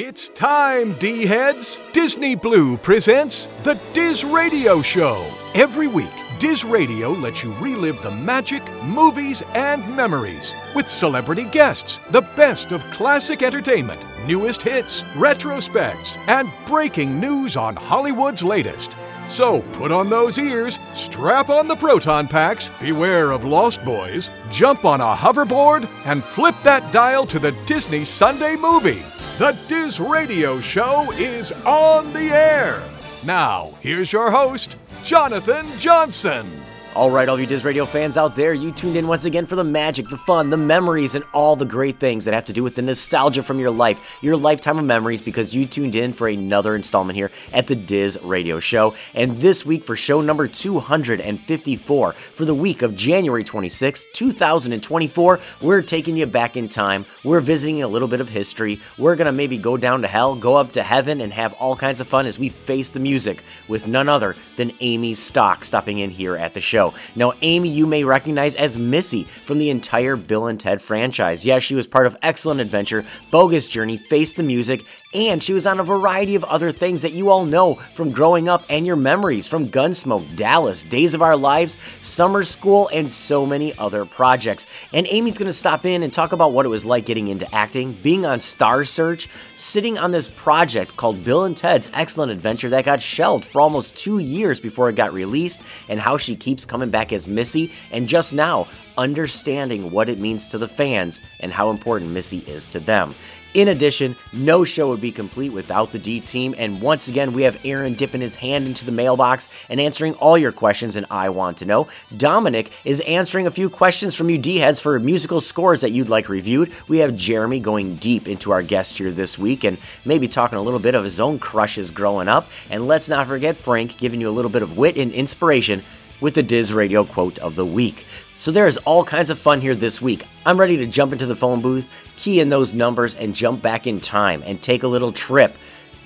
It's time, D heads! Disney Blue presents the Diz Radio Show. Every week, Diz Radio lets you relive the magic, movies, and memories with celebrity guests, the best of classic entertainment, newest hits, retrospects, and breaking news on Hollywood's latest. So put on those ears, strap on the proton packs, beware of lost boys, jump on a hoverboard, and flip that dial to the Disney Sunday movie. The Diz Radio Show is on the air. Now, here's your host, Jonathan Johnson. All right, all of you Diz Radio fans out there, you tuned in once again for the magic, the fun, the memories, and all the great things that have to do with the nostalgia from your life, your lifetime of memories, because you tuned in for another installment here at the Diz Radio Show. And this week, for show number 254, for the week of January 26, 2024, we're taking you back in time. We're visiting a little bit of history. We're going to maybe go down to hell, go up to heaven, and have all kinds of fun as we face the music with none other than Amy Stoch stopping in here at the show. Now, Amy, you may recognize as Missy from the entire Bill and Ted franchise. Yes, she was part of Excellent Adventure, Bogus Journey, Face the Music, and she was on a variety of other things that you all know from growing up and your memories from Gunsmoke, Dallas, Days of Our Lives, Summer School, and so many other projects. And Amy's to stop in and talk about what it was like getting into acting, being on Star Search, sitting on this project called Bill and Ted's Excellent Adventure that got shelved for almost two years before it got released, and how she keeps coming back as Missy, and just now understanding what it means to the fans and how important Missy is to them. In addition, no show would be complete without the D team, and once again, we have Erin dipping his hand into the mailbox and answering all your questions and I want to know. Domenic is answering a few questions from you D heads for musical scores that you'd like reviewed. We have Jeremy going deep into our guest here this week and maybe talking a little bit of his own crushes growing up. And let's not forget Frank giving you a little bit of wit and inspiration with the Diz Radio quote of the week. So there is all kinds of fun here this week. I'm ready to jump into the phone booth, key in those numbers, and jump back in time and take a little trip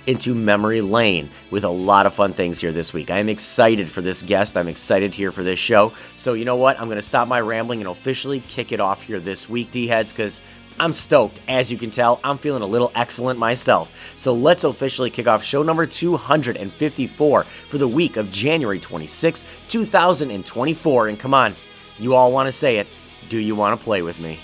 into memory lane with a lot of fun things here this week. I am excited for this guest. I'm excited here for this show. So, you know what? I'm going to stop my rambling and officially kick it off here this week, D heads, because I'm stoked. As you can tell, I'm feeling a little excellent myself. So let's officially kick off show number 254 for the week of January 26, 2024. And come on, you all want to say it. Do you want to play with me?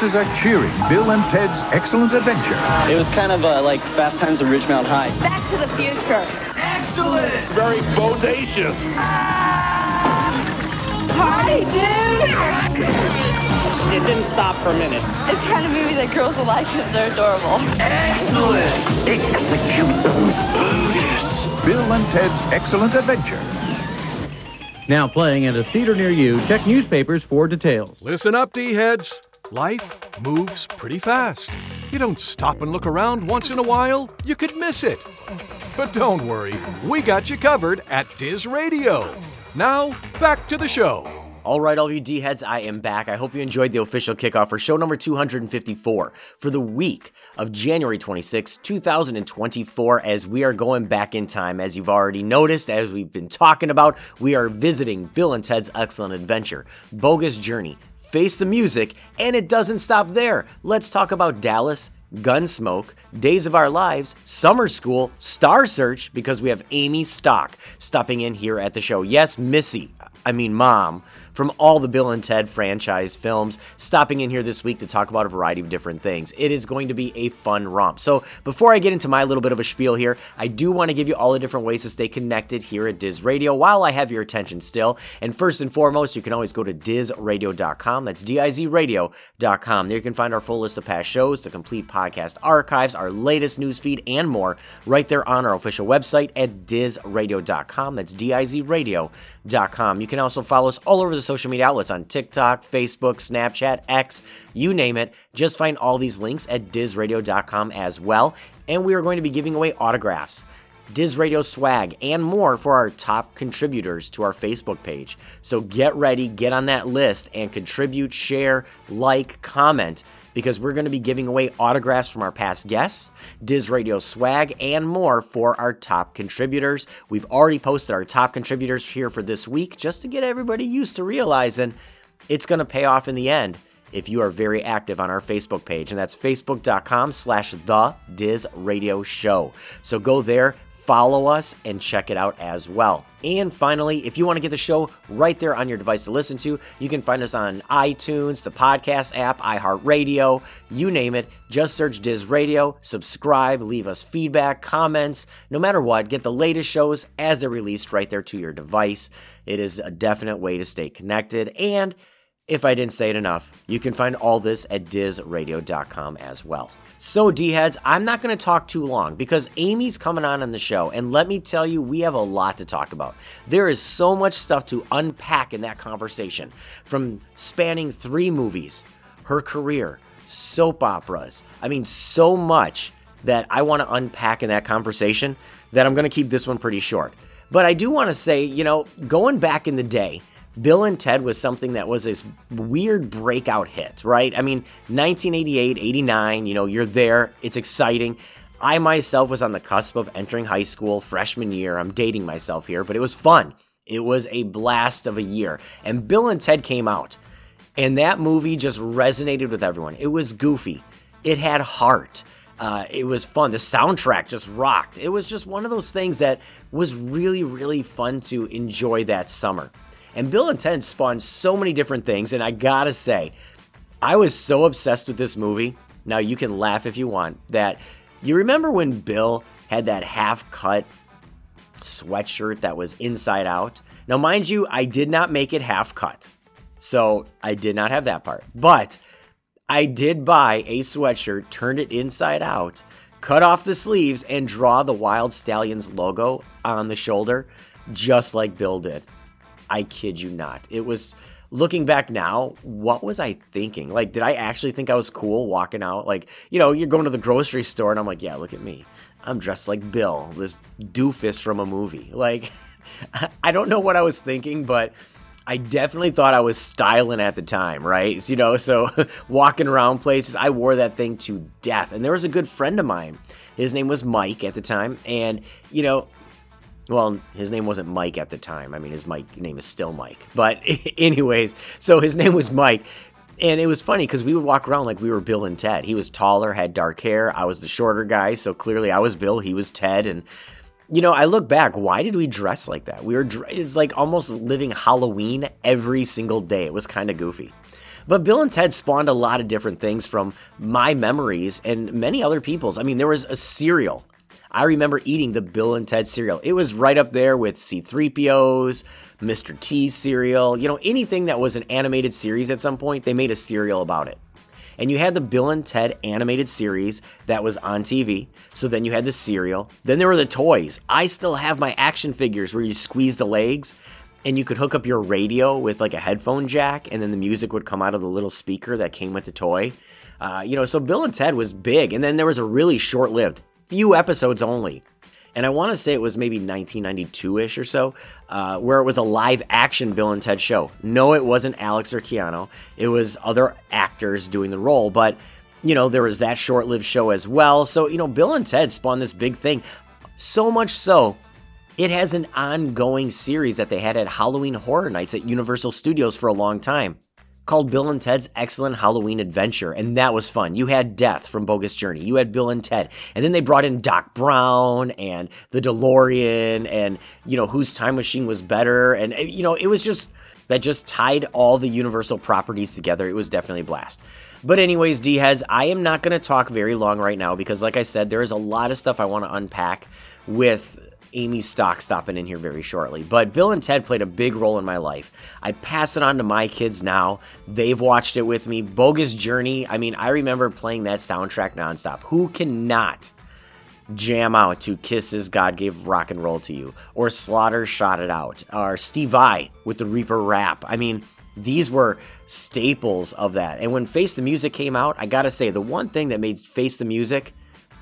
Audiences are cheering Bill and Ted's Excellent Adventure. It was kind of uh, like Fast Times at Ridgemont High. Back to the future. Excellent! Very bodacious. Party, dude! It didn't stop for a minute. It's kind of movie that girls will like because they're adorable. Excellent! Execute them. Bill and Ted's Excellent Adventure. Now playing at a theater near you. Check newspapers for details. Listen up, D heads. Life moves pretty fast. You don't stop and look around once in a while, you could miss it. But don't worry, we got you covered at Diz Radio. Now, back to the show. All right, all you D heads, I am back. I hope you enjoyed the official kickoff for show number 254 for the week of January 26, 2024, as we are going back in time. As you've already noticed, as we've been talking about, we are visiting Bill and Ted's Excellent Adventure, Bogus Journey, Face the Music, and it doesn't stop there. Let's talk about Dallas. Gunsmoke, Days of Our Lives, Summer School, Star Search, because we have Amy Stoch stopping in here at the show. Yes, Missy, I mean, Mom, from all the Bill and Ted franchise films, stopping in here this week to talk about a variety of different things. It is going to be a fun romp. So, before I get into my little bit of a spiel here, I do want to give you all the different ways to stay connected here at Diz Radio while I have your attention still. And first and foremost, you can always go to dizradio.com. That's D I Z radio.com. There you can find our full list of past shows, the complete podcast archives, our latest news feed, and more right there on our official website at dizradio.com. That's D I Z radio.com. You can also follow us all over the social media outlets on TikTok, Facebook, Snapchat, X, you name it. Just find all these links at dizradio.com as well. And we are going to be giving away autographs. Diz Radio swag, and more for our top contributors to our Facebook page. So get ready, get on that list, and contribute, share, like, comment, because we're going to be giving away autographs from our past guests, Diz Radio swag, and more for our top contributors. We've already posted our top contributors here for this week just to get everybody used to realizing it's going to pay off in the end if you are very active on our Facebook page, and that's facebook.com slash the Diz Radio Show. So go there, follow us, and check it out as well. And finally, if you want to get the show right there on your device to listen to, you can find us on iTunes, the podcast app, iHeartRadio, you name it. Just search Diz Radio, subscribe, leave us feedback, comments, no matter what. Get the latest shows as they're released right there to your device. It is a definite way to stay connected. And if I didn't say it enough, you can find all this at dizradio.com as well. So, D heads, I'm not going to talk too long because Amy's coming on on the show, and let me tell you, we have a lot to talk about. There is so much stuff to unpack in that conversation from spanning three movies, her career, soap operas. I mean, so much that I want to unpack in that conversation that I'm going to keep this one pretty short. But I do want to say, you know, going back in the day, Bill and Ted was something that was this weird breakout hit, right? I mean, 1988, 89, you know, you're there, it's exciting. I myself was on the cusp of entering high school freshman year. I'm dating myself here, but it was fun. It was a blast of a year. And Bill and Ted came out, and that movie just resonated with everyone. It was goofy, it had heart. Uh, it was fun. The soundtrack just rocked. It was just one of those things that was really, really fun to enjoy that summer. And Bill and Ted spawned so many different things, and I gotta say, I was so obsessed with this movie. Now you can laugh if you want. That you remember when Bill had that half cut sweatshirt that was inside out? Now, mind you, I did not make it half cut. So I did not have that part. But I did buy a sweatshirt, turned it inside out, cut off the sleeves, and draw the Wild Stallions logo on the shoulder, just like Bill did. I kid you not. It was looking back now, what was I thinking? Like, did I actually think I was cool walking out? Like, you know, you're going to the grocery store and I'm like, yeah, look at me. I'm dressed like Bill, this doofus from a movie. Like, I don't know what I was thinking, but I definitely thought I was styling at the time, right? You know, so walking around places, I wore that thing to death. And there was a good friend of mine. His name was Mike at the time. And, you know, well, his name wasn't Mike at the time. I mean, his Mike name is still Mike. But anyways, so his name was Mike. And it was funny because we would walk around like we were Bill and Ted. He was taller, had dark hair. I was the shorter guy, so clearly I was Bill, he was Ted. And you know, I look back, why did we dress like that? We were, it's like almost living Halloween every single day. It was kind of goofy. But Bill and Ted spawned a lot of different things from my memories and many other people's. I mean, there was a cereal. I remember eating the Bill and Ted cereal. It was right up there with C3PO's, Mr. T cereal, you know, anything that was an animated series at some point, they made a cereal about it. And you had the Bill and Ted animated series that was on TV. So then you had the cereal. Then there were the toys. I still have my action figures where you squeeze the legs and you could hook up your radio with like a headphone jack and then the music would come out of the little speaker that came with the toy. Uh, you know, so Bill and Ted was big. And then there was a really short lived, few episodes only. And I want to say it was maybe 1992 ish or so, uh, where it was a live action Bill and Ted show. No, it wasn't Alex or Keanu, it was other actors doing the role. But, you know, there was that short lived show as well. So, you know, Bill and Ted spawned this big thing. So much so, it has an ongoing series that they had at Halloween Horror Nights at Universal Studios for a long time called Bill and Ted's Excellent Halloween Adventure, and that was fun. You had Death from Bogus Journey, you had Bill and Ted, and then they brought in Doc Brown and the DeLorean, and you know whose time machine was better, and eh, you know it was just that just tied all the Universal properties together. It was definitely a blast. But anyways, D heads, I am not going to talk very long right now because, like I said, there is a lot of stuff I want to unpack with Amy Stoch stopping in here very shortly. But Bill and Ted played a big role in my life. I pass it on to my kids now. They've watched it with me. Bogus Journey. I mean, I remember playing that soundtrack nonstop. Who cannot jam out to KISS's God Gave Rock and Roll to You? Or Slaughter Shout It Out? Or Steve Vai with the Reaper rap. I mean, these were staples of that. And when Face the Music came out, I gotta say, the one thing that made Face the Music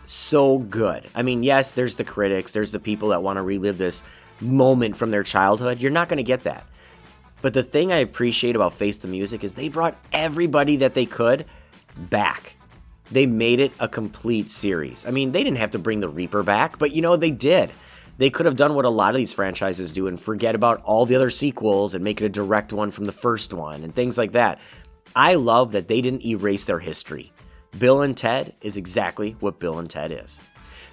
so good. I mean, yes, there's the critics, there's the people that want to relive this moment from their childhood. You're not going to get that. But the thing I appreciate about Face the Music is they brought everybody that they could back. They made it a complete series. I mean, they didn't have to bring the Reaper back, but you know, they did. They could have done what a lot of these franchises do and forget about all the other sequels and make it a direct one from the first one and things like that. I love that they didn't erase their history. Bill and Ted is exactly what Bill and Ted is.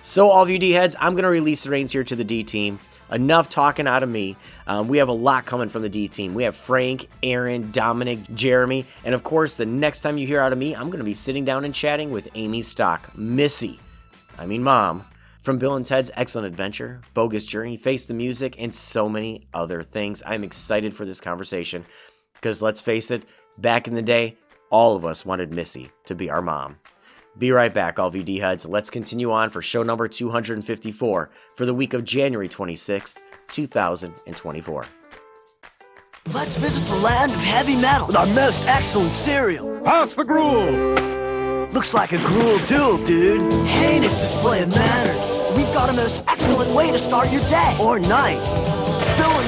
So, all of you D heads, I'm going to release the reins here to the D team. Enough talking out of me. Um, we have a lot coming from the D team. We have Frank, Erin, Domenic, Jeremy, and of course, the next time you hear out of me, I'm going to be sitting down and chatting with Amy Stoch, Missy, I mean, Mom, from Bill and Ted's Excellent Adventure, Bogus Journey, Face the Music, and so many other things. I'm excited for this conversation because let's face it, back in the day, all of us wanted Missy to be our mom. Be right back, all VD heads. Let's continue on for show number 254 for the week of January 26th, 2024. Let's visit the land of heavy metal with our most excellent cereal. Pass the gruel. Looks like a gruel duel, dude. Heinous display of manners. We've got a most excellent way to start your day or night.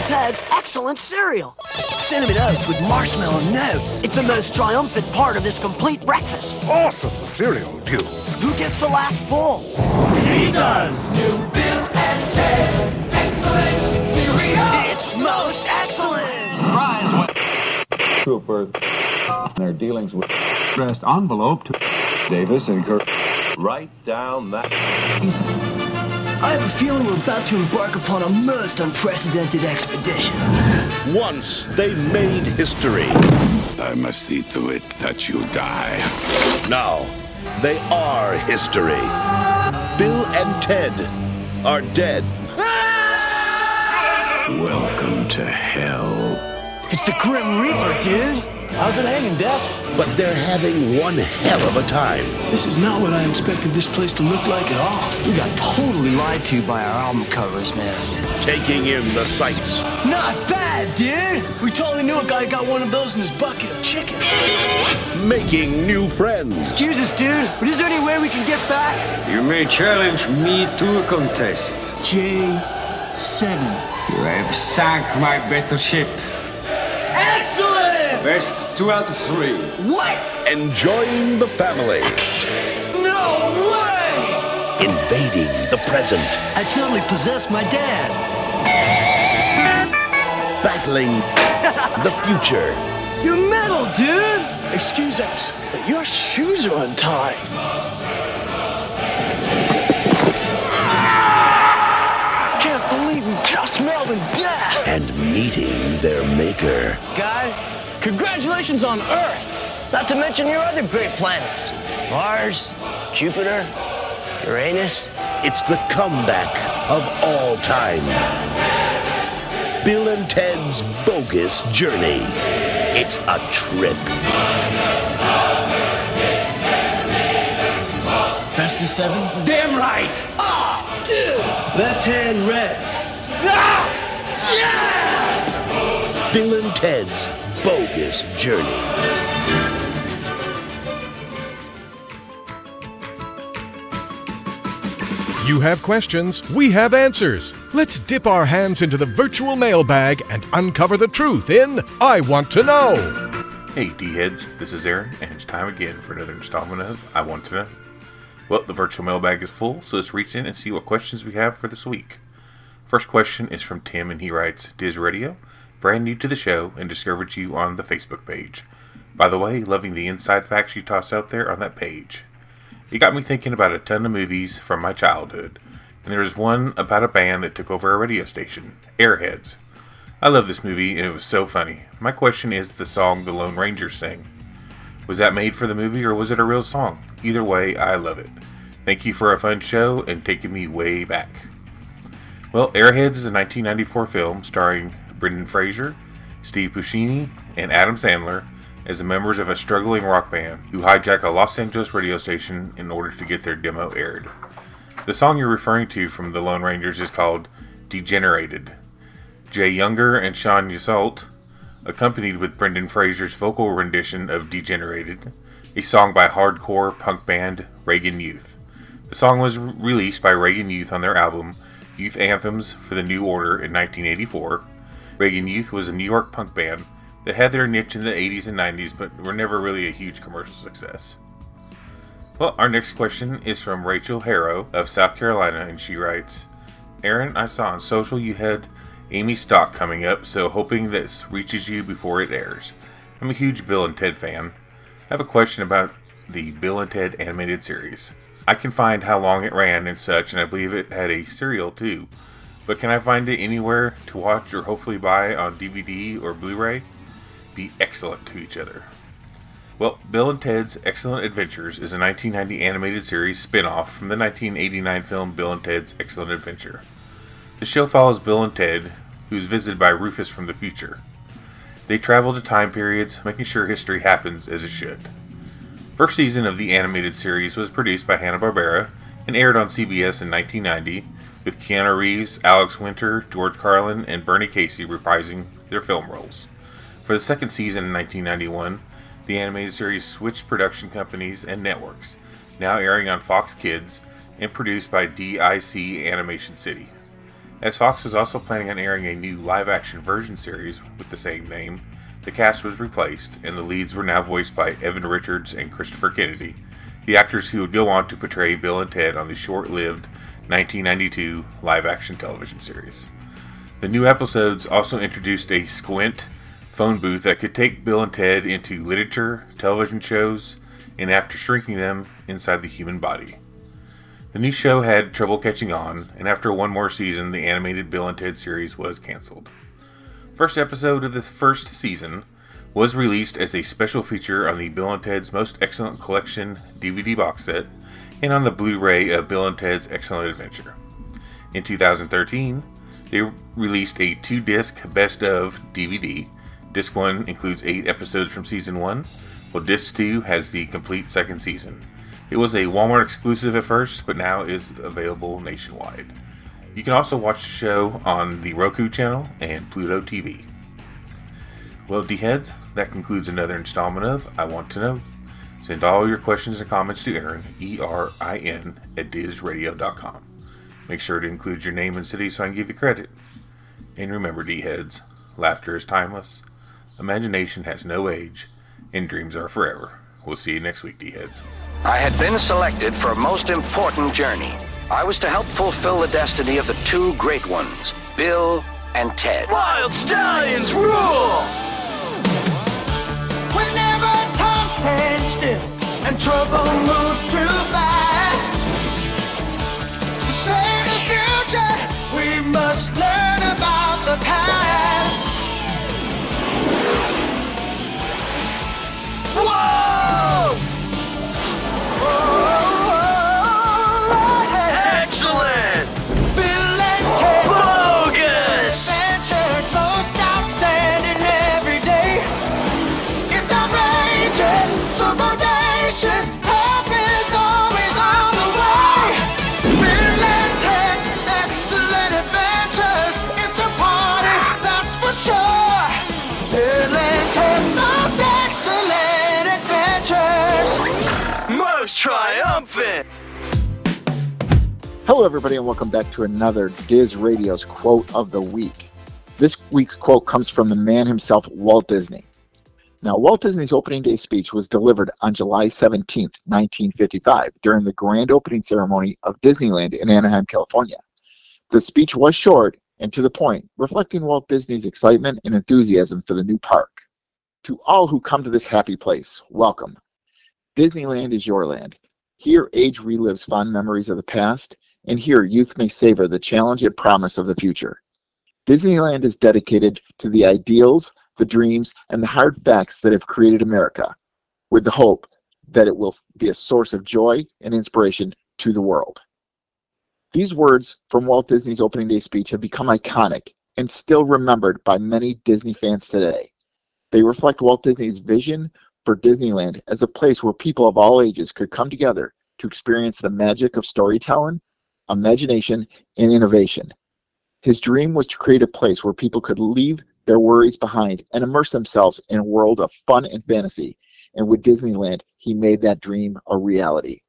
Bill and Ted's excellent cereal. Cinnamon oats with marshmallow notes. It's the most triumphant part of this complete breakfast. Awesome cereal duels. Who gets the last bowl? He does. New Bill and Ted's excellent cereal. It's most excellent. troopers their dealings with addressed envelope to Davis and Kirk. Write down that. I have a feeling we're about to embark upon a most unprecedented expedition. Once they made history. I must see to it that you die. Now they are history. Bill and Ted are dead. Welcome to hell. It's the Grim Reaper, dude. How's it hanging, Def? But they're having one hell of a time. This is not what I expected this place to look like at all. We got totally lied to by our album covers, man. Taking in the sights. Not bad, dude. We totally knew a guy got one of those in his bucket of chicken. Making new friends. Excuse us, dude, but is there any way we can get back? You may challenge me to a contest. J7. You have sunk my battleship. Excellent! Best two out of three. What? Enjoying the family. No way! Invading the present. I totally possessed my dad. Battling the future. You're metal, dude! Excuse us, but your shoes are untied. Can't believe we just melted death. And meeting their maker. Guy, congratulations on Earth. Not to mention your other great planets Mars, Jupiter, Uranus. It's the comeback of all time. Bill and Ted's Bogus Journey. It's a trip. Best of seven? Damn right! Ah, dude! Left hand red. Ah! Yeah! Bill and Ted's Bogus Journey. You have questions, we have answers. Let's dip our hands into the virtual mailbag and uncover the truth in I Want to Know. Hey, D heads, this is Erin, and it's time again for another installment of I Want to Know. Well, the virtual mailbag is full, so let's reach in and see what questions we have for this week. First question is from Tim, and he writes Diz Radio, brand new to the show, and discovered you on the Facebook page. By the way, loving the inside facts you toss out there on that page. It got me thinking about a ton of movies from my childhood, and there was one about a band that took over a radio station, Airheads. I love this movie, and it was so funny. My question is the song the Lone Rangers sing. Was that made for the movie, or was it a real song? Either way, I love it. Thank you for a fun show and taking me way back. Well, Airheads is a 1994 film starring Brendan Fraser, Steve Buscemi, and Adam Sandler as the members of a struggling rock band who hijack a Los Angeles radio station in order to get their demo aired. The song you're referring to from the Lone Rangers is called Degenerated. Jay Yuenger and Sean Yseult, accompanied with Brendan Fraser's vocal rendition of Degenerated, a song by hardcore punk band Reagan Youth. The song was re- released by Reagan Youth on their album Youth Anthems for the New Order in 1984. Reagan Youth was a New York punk band that had their niche in the 80s and 90s but were never really a huge commercial success. Well, our next question is from Rachel Harrow of South Carolina, and she writes Erin, I saw on social you had Amy Stoch coming up, so hoping this reaches you before it airs. I'm a huge Bill and Ted fan. I have a question about the Bill and Ted animated series. I can find how long it ran and such, and I believe it had a cereal too. But can I find it anywhere to watch or hopefully buy on DVD or Blu ray? Be excellent to each other. Well, Bill and Ted's Excellent Adventures is a 1990 animated series spin off from the 1989 film Bill and Ted's Excellent Adventure. The show follows Bill and Ted, who is visited by Rufus from the future. They travel to time periods, making sure history happens as it should. First season of the animated series was produced by Hanna-Barbera and aired on CBS in 1990, with Keanu Reeves, Alex Winter, George Carlin, and Bernie Casey reprising their film roles. For the second season in 1991, the animated series switched production companies and networks, now airing on Fox Kids and produced by DIC Animation City. As Fox was also planning on airing a new live action version series with the same name, the cast was replaced, and the leads were now voiced by Evan Richards and Christopher Kennedy, the actors who would go on to portray Bill and Ted on the short lived 1992 live action television series. The new episodes also introduced a squint phone booth that could take Bill and Ted into literature, television shows, and after shrinking them, inside the human body. The new show had trouble catching on, and after one more season, the animated Bill and Ted series was canceled. First episode of this first season was released as a special feature on the Bill and Ted's Most Excellent Collection DVD box set and on the Blu ray of Bill and Ted's Excellent Adventure. In 2013, they released a two disc best of DVD. Disc 1 includes 8 episodes from season 1, while Disc 2 has the complete second season. It was a Walmart exclusive at first, but now is available nationwide. You can also watch the show on the Roku channel and Pluto TV. Well, D heads, that concludes another installment of I Want to Know. Send all your questions and comments to Erin, E R I N, at DizRadio.com. Make sure to include your name and city so I can give you credit. And remember, D heads, laughter is timeless, imagination has no age, and dreams are forever. We'll see you next week, D heads. I had been selected for a most important journey. I was to help fulfill the destiny of the two great ones, Bill and Ted. Wild stallions rule! Still and trouble moves too fast, to save the future, we must learn about the past. Whoa! Hello, everybody, and welcome back to another Diz Radio's quote of the week. This week's quote comes from the man himself, Walt Disney. Now, Walt Disney's opening day speech was delivered on July 17, 1955, during the grand opening ceremony of Disneyland in Anaheim, California. The speech was short and to the point, reflecting Walt Disney's excitement and enthusiasm for the new park. To all who come to this happy place, welcome. Disneyland is your land. Here, age relives fond memories of the past and here youth may savor the challenge and promise of the future. Disneyland is dedicated to the ideals, the dreams, and the hard facts that have created America, with the hope that it will be a source of joy and inspiration to the world. These words from Walt Disney's opening day speech have become iconic and still remembered by many Disney fans today. They reflect Walt Disney's vision for Disneyland as a place where people of all ages could come together to experience the magic of storytelling, imagination, and innovation. His dream was to create a place where people could leave their worries behind and immerse themselves in a world of fun and fantasy. And with Disneyland, he made that dream a reality.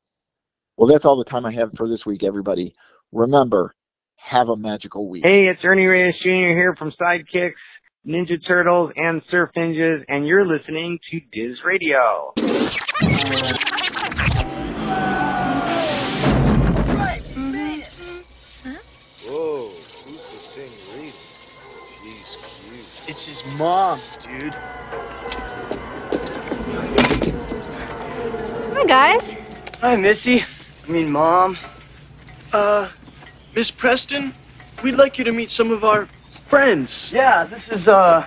Well, that's all the time I have for this week, everybody. Remember, have a magical week. Hey, it's Ernie Reyes Jr. here from Sidekicks, Ninja Turtles, and Surf Ninjas, and you're listening to Diz Radio. It's his mom, dude. Hi, guys. Hi, Missy. I mean, Mom. Uh, Miss Preston, we'd like you to meet some of our friends. Yeah, this is, uh,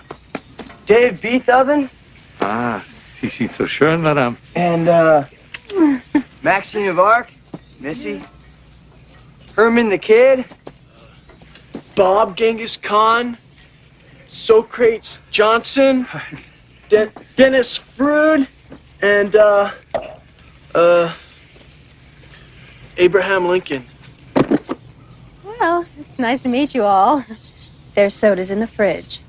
Dave Beethoven Ah, sí, sí, so sure, madame. and, uh, Maxine of Arc, Missy, Herman the Kid, Bob Genghis Khan, Socrates Johnson, De- Dennis Frood, and, uh, uh, Abraham Lincoln. Well, it's nice to meet you all. There's sodas in the fridge.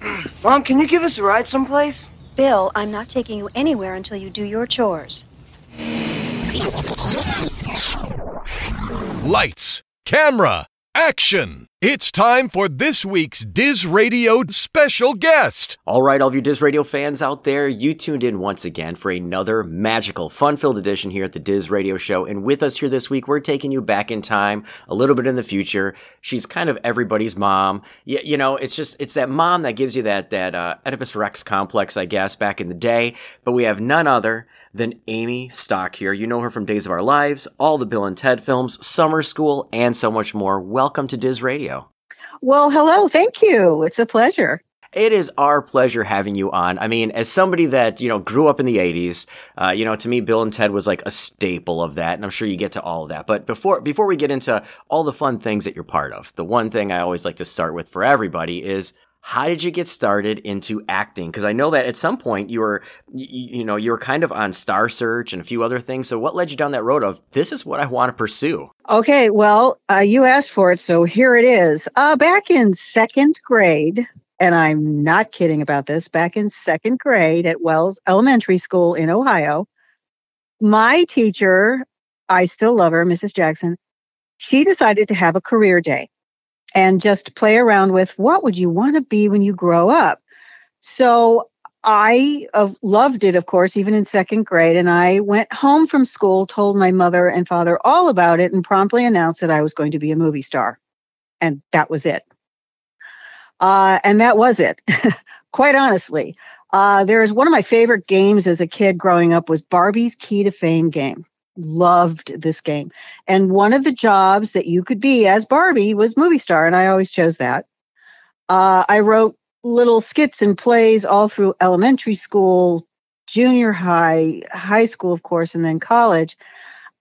Mom, can you give us a ride someplace? Bill, I'm not taking you anywhere until you do your chores. Lights, camera, action! It's time for this week's Diz Radio special guest. All right, all of you Diz Radio fans out there, you tuned in once again for another magical, fun filled edition here at the Diz Radio Show. And with us here this week, we're taking you back in time, a little bit in the future. She's kind of everybody's mom. You, you know, it's just, it's that mom that gives you that, that uh, Oedipus Rex complex, I guess, back in the day. But we have none other than Amy Stoch here. You know her from Days of Our Lives, all the Bill and Ted films, Summer School, and so much more. Welcome to Diz Radio. Well, hello. Thank you. It's a pleasure. It is our pleasure having you on. I mean, as somebody that, you know, grew up in the 80s, uh, you know, to me, Bill and Ted was like a staple of that. And I'm sure you get to all of that. But before, before we get into all the fun things that you're part of, the one thing I always like to start with for everybody is how did you get started into acting? Because I know that at some point you were, you, you know, you were kind of on Star Search and a few other things. So what led you down that road of this is what I want to pursue? Okay, well, uh, you asked for it, so here it is. Uh, back in second grade, and I'm not kidding about this, back in second grade at Wells Elementary School in Ohio, my teacher, I still love her, Mrs. Jackson, she decided to have a career day and just play around with what would you want to be when you grow up. So I uh, loved it, of course, even in second grade. And I went home from school, told my mother and father all about it, and promptly announced that I was going to be a movie star. And that was it. Uh, and that was it, quite honestly. Uh, there is one of my favorite games as a kid growing up was Barbie's Key to Fame game. Loved this game. And one of the jobs that you could be as Barbie was movie star, and I always chose that. Uh, I wrote little skits and plays all through elementary school, junior high, high school, of course, and then college.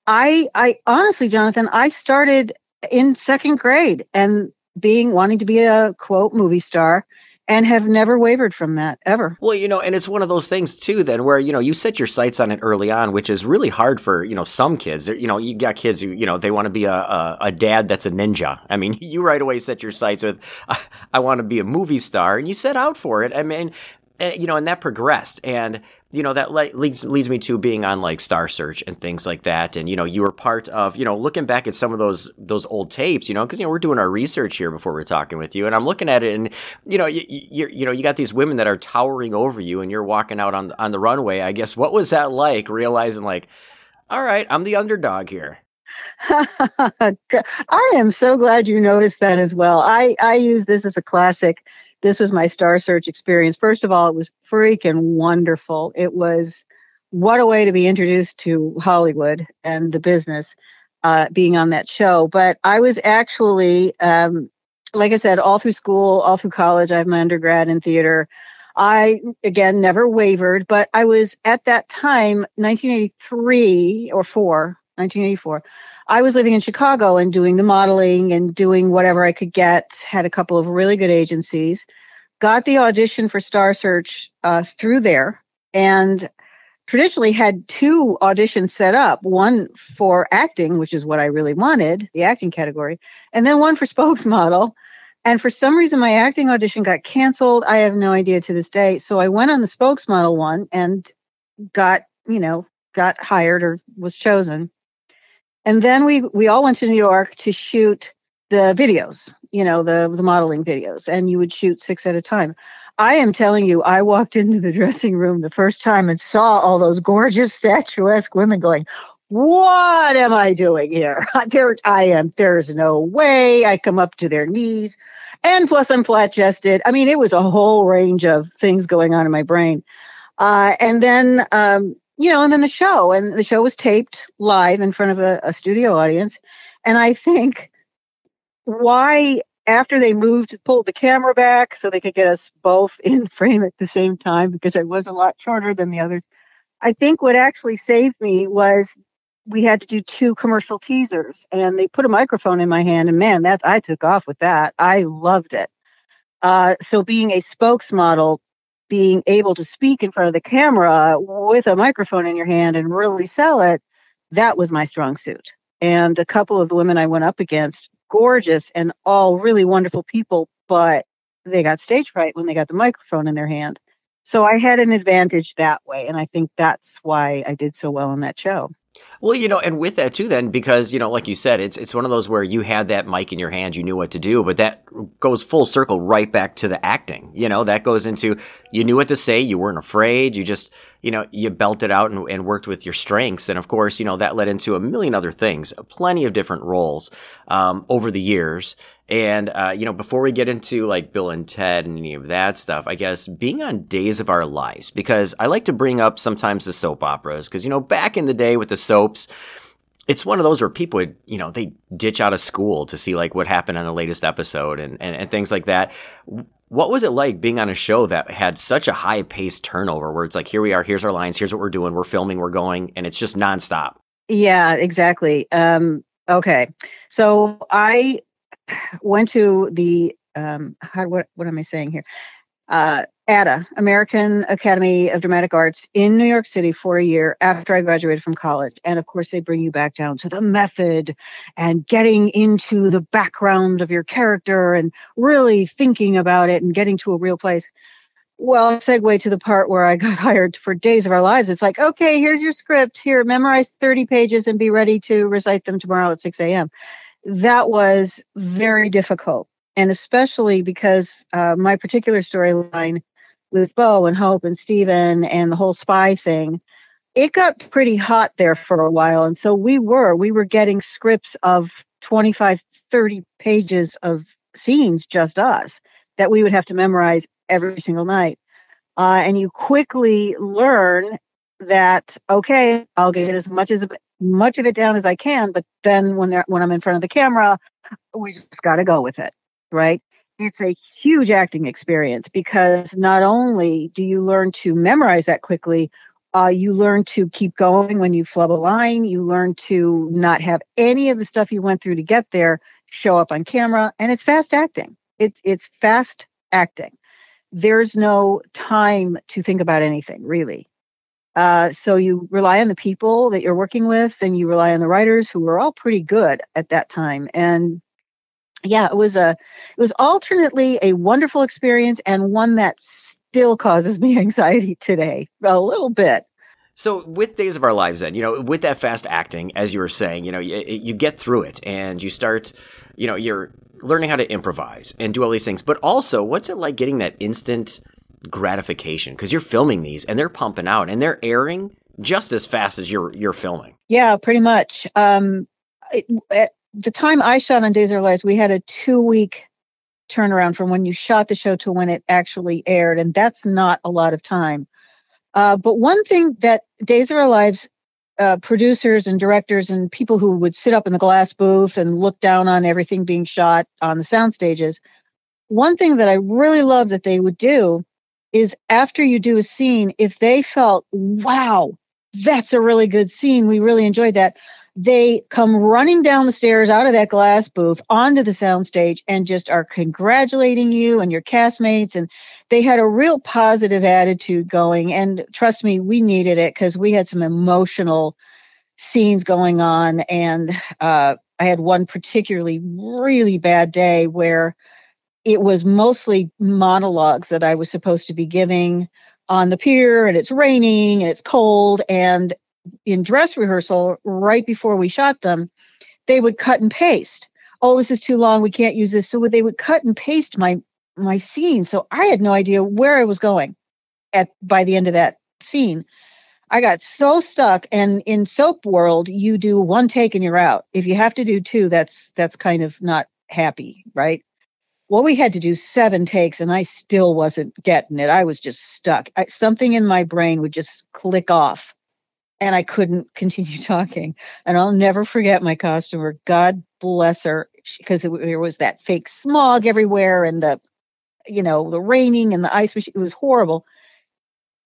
I, I honestly, Jonathan, I started in second grade and being wanting to be a quote movie star and have never wavered from that ever. Well, you know, and it's one of those things too, then where you know you set your sights on it early on, which is really hard for you know some kids. You know, you got kids who you know they want to be a, a, a dad that's a ninja. I mean, you right away set your sights with, I, I want to be a movie star, and you set out for it. I mean. and, you know, and that progressed, and you know that le- leads leads me to being on like Star Search and things like that, and you know, you were part of you know looking back at some of those those old tapes, you know, because you know we're doing our research here before we're talking with you, and I'm looking at it, and you know, you, you you know, you got these women that are towering over you, and you're walking out on on the runway. I guess what was that like, realizing like, all right, I'm the underdog here. I am so glad you noticed that as well. I I use this as a classic this was my Star Search experience. First of all, it was freaking wonderful. It was what a way to be introduced to Hollywood and the business uh, being on that show. But I was actually, um, like I said, all through school, all through college, I have my undergrad in theater. I, again, never wavered, but I was at that time, 1983 or 4, 1984. I was living in Chicago and doing the modeling and doing whatever I could get. Had a couple of really good agencies. Got the audition for Star Search uh, through there, and traditionally had two auditions set up one for acting, which is what I really wanted, the acting category, and then one for spokesmodel. And for some reason, my acting audition got canceled. I have no idea to this day. So I went on the spokesmodel one and got, you know, got hired or was chosen. And then we we all went to New York to shoot the videos, you know, the the modeling videos, and you would shoot six at a time. I am telling you, I walked into the dressing room the first time and saw all those gorgeous statuesque women going, what am I doing here? There, I am. There's no way I come up to their knees. And plus, I'm flat chested. I mean, it was a whole range of things going on in my brain. Uh, and then, um, you know, and then the show, and the show was taped live in front of a, a studio audience. And I think why, after they moved, pulled the camera back so they could get us both in frame at the same time because I was a lot shorter than the others. I think what actually saved me was we had to do two commercial teasers and they put a microphone in my hand and man, that's I took off with that. I loved it. Uh, so being a spokesmodel being able to speak in front of the camera with a microphone in your hand and really sell it, that was my strong suit. And a couple of the women I went up against, gorgeous and all really wonderful people, but they got stage fright when they got the microphone in their hand. So I had an advantage that way. And I think that's why I did so well on that show. Well, you know, and with that too, then because you know, like you said, it's it's one of those where you had that mic in your hand, you knew what to do, but that goes full circle right back to the acting. You know, that goes into you knew what to say, you weren't afraid, you just you know you belted out and, and worked with your strengths, and of course, you know that led into a million other things, plenty of different roles um, over the years. And uh, you know, before we get into like Bill and Ted and any of that stuff, I guess being on Days of Our Lives because I like to bring up sometimes the soap operas because you know back in the day with the soaps, it's one of those where people would you know they ditch out of school to see like what happened on the latest episode and and, and things like that. What was it like being on a show that had such a high paced turnover where it's like here we are, here's our lines, here's what we're doing, we're filming, we're going, and it's just nonstop. Yeah, exactly. Um, okay, so I went to the um, how what what am I saying here? Uh, ADA, American Academy of Dramatic Arts, in New York City for a year after I graduated from college. And of course, they bring you back down to the method and getting into the background of your character and really thinking about it and getting to a real place. Well, segue to the part where I got hired for Days of Our Lives. It's like, okay, here's your script. Here, memorize 30 pages and be ready to recite them tomorrow at 6 a.m that was very difficult. And especially because uh, my particular storyline with Bo and Hope and Steven and the whole spy thing, it got pretty hot there for a while. And so we were, we were getting scripts of 25, 30 pages of scenes, just us, that we would have to memorize every single night. Uh, and you quickly learn that, okay, I'll get as much as much of it down as I can, but then when they're when I'm in front of the camera, we just got to go with it, right? It's a huge acting experience because not only do you learn to memorize that quickly, uh, you learn to keep going when you flub a line. You learn to not have any of the stuff you went through to get there show up on camera, and it's fast acting. It's it's fast acting. There's no time to think about anything really. Uh, so you rely on the people that you're working with, and you rely on the writers who were all pretty good at that time. And yeah, it was a it was alternately a wonderful experience and one that still causes me anxiety today, a little bit. So with Days of Our Lives, then you know, with that fast acting, as you were saying, you know, you, you get through it and you start, you know, you're learning how to improvise and do all these things. But also, what's it like getting that instant gratification? Because you're filming these and they're pumping out and they're airing just as fast as you're you're filming. Yeah, pretty much. Um, it, at the time I shot on Days of Our Lives, we had a two week turnaround from when you shot the show to when it actually aired, and that's not a lot of time. Uh, but one thing that Days of Our Lives uh, producers and directors and people who would sit up in the glass booth and look down on everything being shot on the sound stages, one thing that I really love that they would do is after you do a scene, if they felt, wow, that's a really good scene, we really enjoyed that, they come running down the stairs out of that glass booth onto the soundstage and just are congratulating you and your castmates. And they had a real positive attitude going. And trust me we needed it because we had some emotional scenes going on. And uh, i had one particularly really bad day where it was mostly monologues that i was supposed to be giving on the pier and it's raining and it's cold. And in dress rehearsal right before we shot them, they would cut and paste. Oh, this is too long. We can't use this. So they would cut and paste my my scene. So I had no idea where I was going at by the end of that scene. I got so stuck and in soap world you do one take and you're out. If you have to do two that's that's kind of not happy, right? Well, we had to do seven takes and I still wasn't getting it. I was just stuck. I, something in my brain would just click off and I couldn't continue talking. And I'll never forget my costumer. God bless her, because there was that fake smog everywhere, and the, you know, the raining and the ice. It was horrible.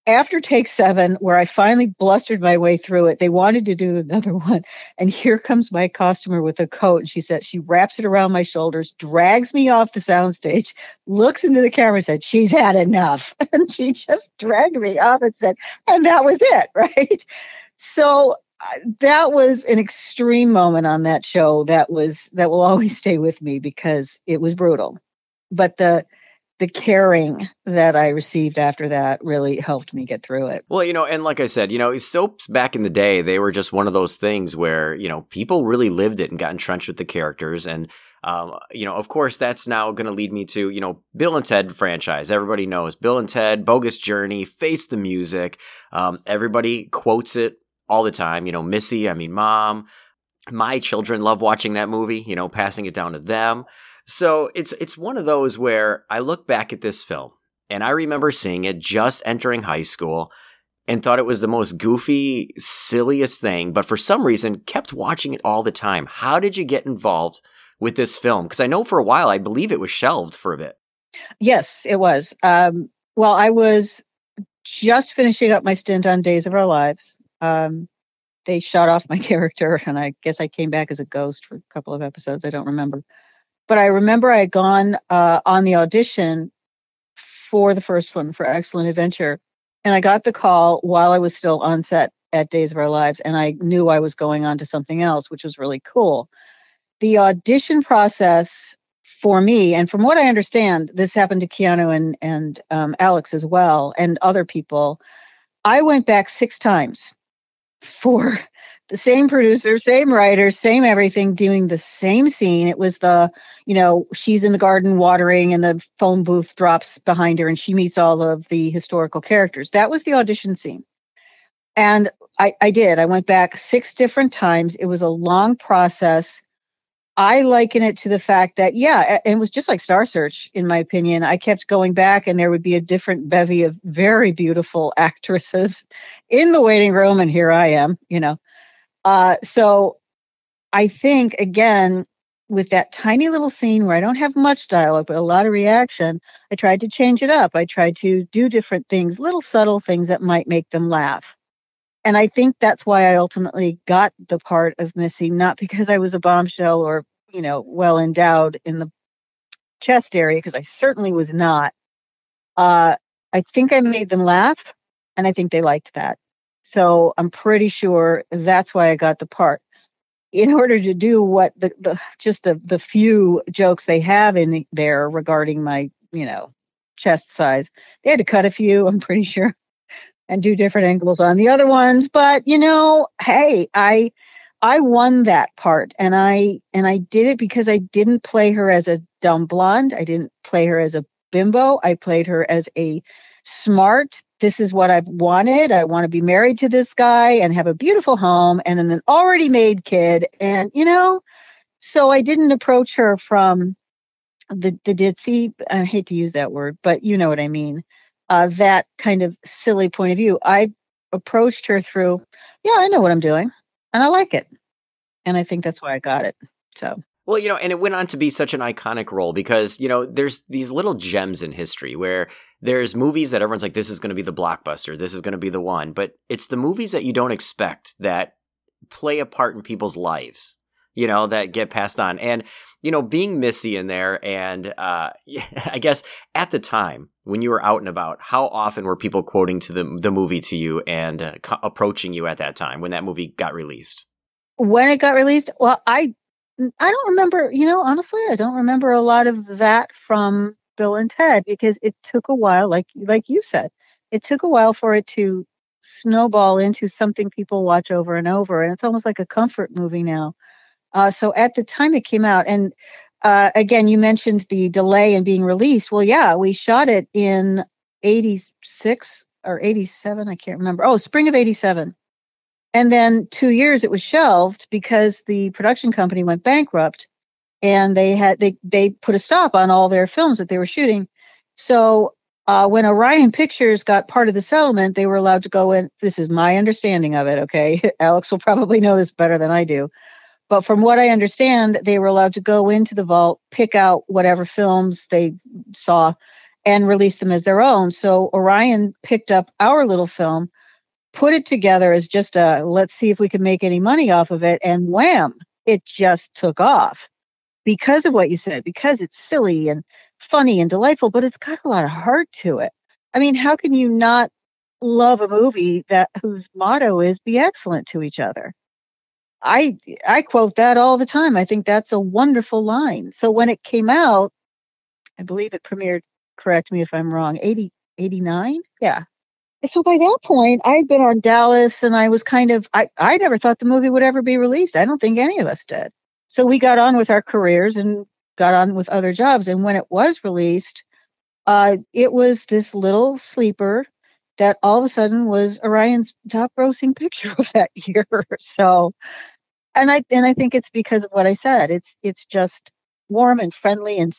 After take seven, where I finally blustered my way through it, they wanted to do another one. And here comes my costumer with a coat. And she said, she wraps it around my shoulders, drags me off the soundstage, looks into the camera, and said, She's had enough. And she just dragged me off and said, And that was it, right? So uh, that was an extreme moment on that show that was that will always stay with me because it was brutal. But the the caring that I received after that really helped me get through it. Well, you know, and like I said, you know, soaps back in the day, they were just one of those things where, you know, people really lived it and got entrenched with the characters. And, um, you know, of course, that's now going to lead me to, you know, Bill and Ted franchise. Everybody knows Bill and Ted, Bogus Journey, Face the Music. Um, everybody quotes it all the time. You know, Missy, I mean, mom, my children love watching that movie, you know, passing it down to them. So it's it's one of those where I look back at this film and I remember seeing it just entering high school and thought it was the most goofy, silliest thing, but for some reason kept watching it all the time. How did you get involved with this film? Because I know for a while, I believe it was shelved for a bit. Yes, it was. Um, well, I was just finishing up my stint on Days of Our Lives. Um, they shot off my character, and I guess I came back as a ghost for a couple of episodes. I don't remember, but I remember I had gone uh, on the audition for the first one for Excellent Adventure, and I got the call while I was still on set at Days of Our Lives, and I knew I was going on to something else, which was really cool. The audition process for me, and from what I understand, this happened to Keanu and and um, Alex as well, and other people. I went back six times for the same producer, same writer, same everything, doing the same scene. It was the, you know, she's in the garden watering and the phone booth drops behind her and she meets all of the historical characters. That was the audition scene. And I, I did. I went back six different times. It was a long process. I liken it to the fact that, yeah, it was just like Star Search, in my opinion. I kept going back, and there would be a different bevy of very beautiful actresses in the waiting room, and here I am, you know. Uh, so I think, again, with that tiny little scene where I don't have much dialogue, but a lot of reaction, I tried to change it up. I tried to do different things, little subtle things that might make them laugh. And I think that's why I ultimately got the part of Missy, not because I was a bombshell or you know, well endowed in the chest area because I certainly was not. Uh, I think I made them laugh, and I think they liked that. So I'm pretty sure that's why I got the part. In order to do what the, the just the, the few jokes they have in there regarding my, you know, chest size. They had to cut a few, I'm pretty sure, and do different angles on the other ones. But you know, hey, I I won that part and I and I did it because I didn't play her as a dumb blonde. I didn't play her as a bimbo. I played her as a smart, this is what I've wanted. I want to be married to this guy and have a beautiful home and an already made kid. And you know, so I didn't approach her from the the ditzy, I hate to use that word, but you know what I mean. Uh, that kind of silly point of view. I approached her through, yeah, I know what I'm doing and I like it. And I think that's why I got it. So. Well, you know, and it went on to be such an iconic role because, you know, there's these little gems in history where there's movies that everyone's like, this is going to be the blockbuster, this is going to be the one. But it's the movies that you don't expect that play a part in people's lives, you know, that get passed on. And, you know, being Missy in there, and uh, I guess at the time when you were out and about, how often were people quoting to the the movie to you and uh, co- approaching you at that time when that movie got released? When it got released, well, I I don't remember. You know, honestly, I don't remember a lot of that from Bill and Ted because it took a while, like like you said, it took a while for it to snowball into something people watch over and over, and it's almost like a comfort movie now. Uh, so at the time it came out, and uh, again, you mentioned the delay in being released. Well, yeah, we shot it in '86 or '87. I can't remember. Oh, spring of '87. And then two years it was shelved because the production company went bankrupt, and they had they they put a stop on all their films that they were shooting. So uh, when Orion Pictures got part of the settlement, they were allowed to go in. This is my understanding of it. Okay, Alex will probably know this better than I do. But from what I understand, they were allowed to go into the vault, pick out whatever films they saw, and release them as their own. So Orion picked up our little film, put it together as just a let's see if we can make any money off of it, and wham, it just took off because of what you said, because it's silly and funny and delightful, but it's got a lot of heart to it. I mean, how can you not love a movie that whose motto is be excellent to each other? I I quote that all the time. I think that's a wonderful line. So when it came out, I believe it premiered, correct me if I'm wrong, 80, 89? Yeah. So by that point, I'd been on Dallas and I was kind of, I, I never thought the movie would ever be released. I don't think any of us did. So we got on with our careers and got on with other jobs. And when it was released, uh, it was this little sleeper that all of a sudden was Orion's top grossing picture of that year. So and I and I think it's because of what I said. It's it's just warm and friendly and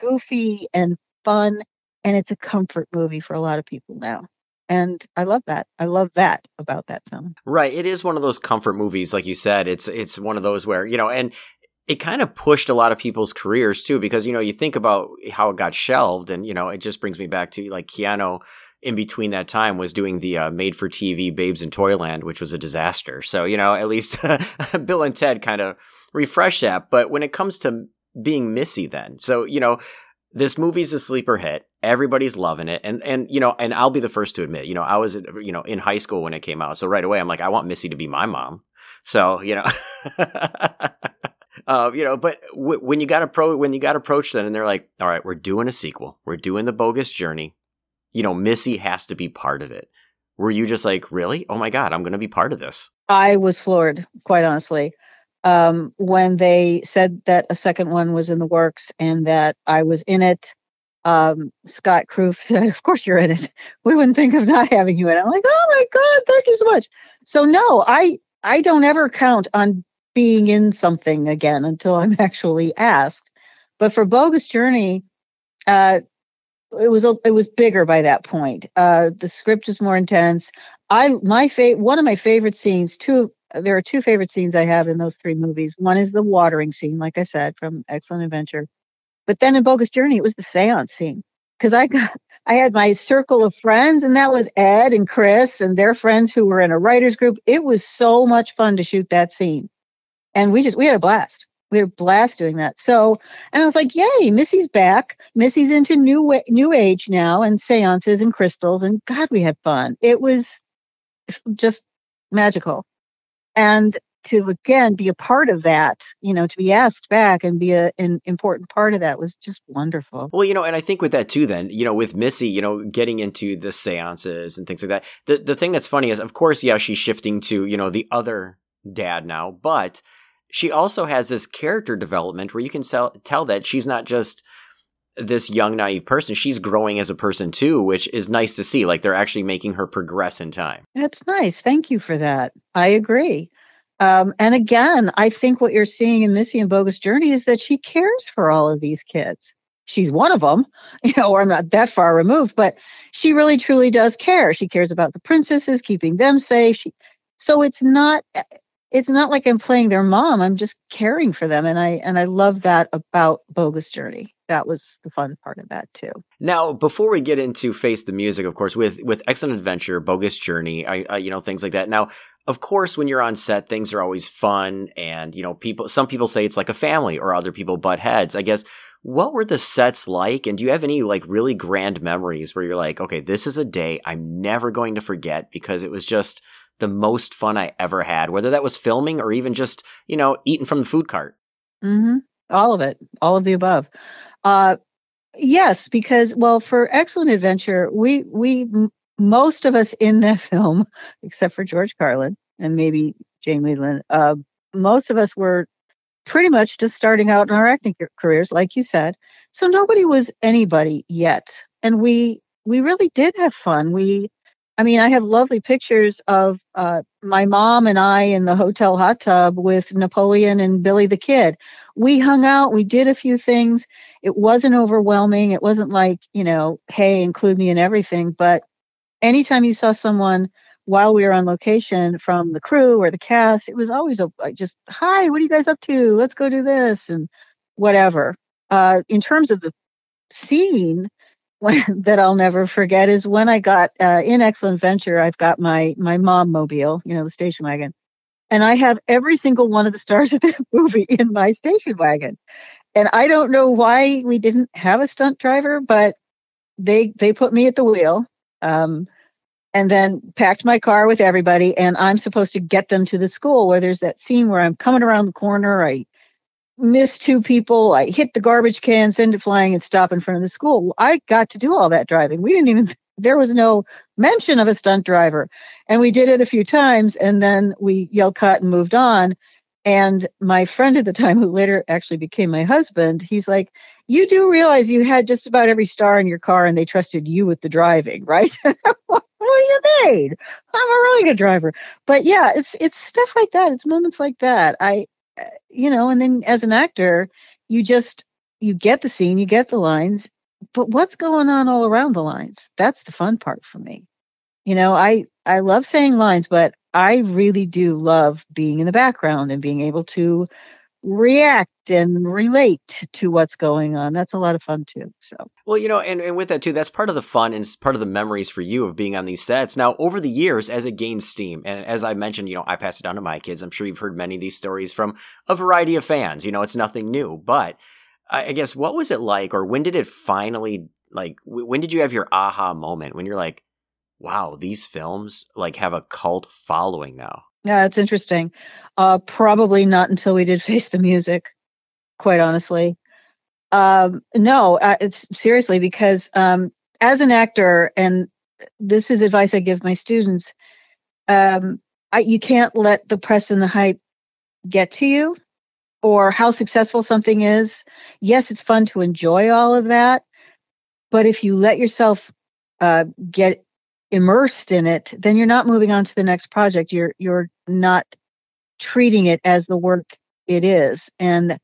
goofy and fun, and it's a comfort movie for a lot of people now. And I love that. I love that about that film. Right. It is one of those comfort movies, like you said. It's it's one of those where you know, and it kind of pushed a lot of people's careers too, because you know you think about how it got shelved, and you know it just brings me back to like Keanu in between that time was doing the uh, made for TV Babes in Toyland, which was a disaster. So, you know, at least Bill and Ted kind of refreshed that. But when it comes to being Missy, then, so, you know, this movie's a sleeper hit. Everybody's loving it. And, and, you know, and I'll be the first to admit, you know, I was, you know, in high school when it came out. So right away, I'm like, I want Missy to be my mom. So, you know, uh, you know, but w- when you got approach, when you got approached then and they're like, all right, we're doing a sequel. We're doing the bogus journey you know, Missy has to be part of it. Were you just like, really? Oh my God, I'm going to be part of this? I was floored, quite honestly. Um, when they said that a second one was in the works and that I was in it, um, Scott Kroopf said, Of course you're in it. We wouldn't think of not having you in it. I'm like, Oh my God, thank you so much. So, no, I, I don't ever count on being in something again until I'm actually asked. But for Bogus Journey, uh, it was it was bigger by that point. Uh, the script was more intense. I my fa- one of my favorite scenes. Two there are two favorite scenes I have in those three movies. One is the watering scene, like I said, from Excellent Adventure. But then in Bogus Journey, it was the seance scene because I got I had my circle of friends, and that was Ed and Chris and their friends who were in a writers group. It was so much fun to shoot that scene, and we just we had a blast we a blast doing that. So, and I was like, yay, Missy's back. Missy's into new new age now and seances and crystals. And God, we had fun. It was just magical. And to again be a part of that, you know, to be asked back and be a, an important part of that was just wonderful. Well, you know, and I think with that too, then, you know, with Missy, you know, getting into the seances and things like that, the, the thing that's funny is, of course, yeah, she's shifting to, you know, the other dad now, but she also has this character development where you can tell, tell that she's not just this young naive person she's growing as a person too which is nice to see like they're actually making her progress in time That's nice. Thank you for that. I agree. Um, and again, I think what you're seeing in Missy and Bogus Journey is that she cares for all of these kids. She's one of them, you know, or I'm not that far removed, but she really truly does care. She cares about the princesses, keeping them safe. She, so it's not, it's not like I'm playing their mom. I'm just caring for them, and I and I love that about Bogus Journey. That was the fun part of that too. Now, before we get into face the music, of course, with with Excellent Adventure, Bogus Journey, I, I you know things like that. Now, of course, when you're on set, things are always fun, and you know, people. Some people say it's like a family, or other people butt heads. I guess. What were the sets like, and do you have any like really grand memories where you're like, okay, this is a day I'm never going to forget because it was just the most fun I ever had, whether that was filming or even just you know eating from the food cart. hmm All of it, all of the above. Uh, yes, because well, for Excellent Adventure, we we most of us in that film, except for George Carlin and maybe Jane Wiedlin, uh, most of us were pretty much just starting out in our acting careers, like you said. So nobody was anybody yet, and we we really did have fun. We I mean, I have lovely pictures of uh, my mom and I in the hotel hot tub with Napoleon and Billy the Kid. We hung out, we did a few things. It wasn't overwhelming. It wasn't like, you know, hey, include me in everything. But anytime you saw someone while we were on location from the crew or the cast, it was always a, like just, hi, what are you guys up to? Let's go do this and whatever. Uh, in terms of the scene, when, that I'll never forget is when I got uh, in Excellent Venture. I've got my my mom mobile, you know, the station wagon, and I have every single one of the stars of that movie in my station wagon. And I don't know why we didn't have a stunt driver, but they they put me at the wheel, um, and then packed my car with everybody. And I'm supposed to get them to the school where there's that scene where I'm coming around the corner. I miss two people. I hit the garbage can, send it flying, and stop in front of the school. I got to do all that driving. We didn't even, there was no mention of a stunt driver. And we did it a few times, and then we yelled cut and moved on. And my friend at the time, who later actually became my husband, he's like, You do realize you had just about every star in your car and they trusted you with the driving, right? what do you mean? I'm a really good driver. But yeah, it's it's stuff like that. It's moments like that. I Uh, you know, and then as an actor, you just you get the scene, you get the lines, but what's going on all around the lines? That's the fun part for me. You know, I I love saying lines, but I really do love being in the background and being able to react and relate to what's going on. That's a lot of fun too. So Well, you know, and, and with that too, that's part of the fun and part of the memories for you of being on these sets. Now, over the years, as it gains steam, and as I mentioned, you know, I pass it down to my kids. I'm sure you've heard many of these stories from a variety of fans. You know, it's nothing new. But I, I guess, what was it like, or when did it finally, like, when did you have your aha moment when you're like, wow, these films, like, have a cult following now? Yeah, it's interesting. Uh, probably not until we did Face the Music, quite honestly. Um, no, uh, it's seriously because um, as an actor, and this is advice I give my students, um, I, you can't let the press and the hype get to you or how successful something is. Yes, it's fun to enjoy all of that, but if you let yourself uh, get immersed in it, then you're not moving on to the next project. You're you're not treating it as the work it is. And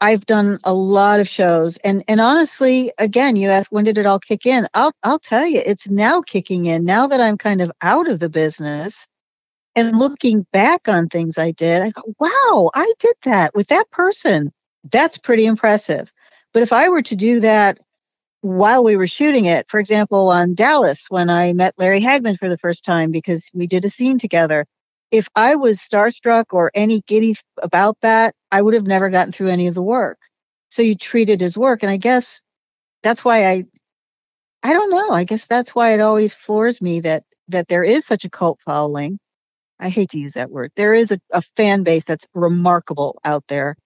I've done a lot of shows and and honestly, again, you ask when did it all kick in? I'll I'll tell you, it's now kicking in. Now that I'm kind of out of the business and looking back on things I did, I go, wow, I did that with that person. That's pretty impressive. But if I were to do that while we were shooting it, for example, on Dallas, when I met Larry Hagman for the first time because we did a scene together, if I was starstruck or any giddy about that, I would have never gotten through any of the work. So you treat it as work. And I guess that's why I, I don't know. I guess that's why it always floors me that, that there is such a cult following I hate to use that word. There is a, a fan base that's remarkable out there.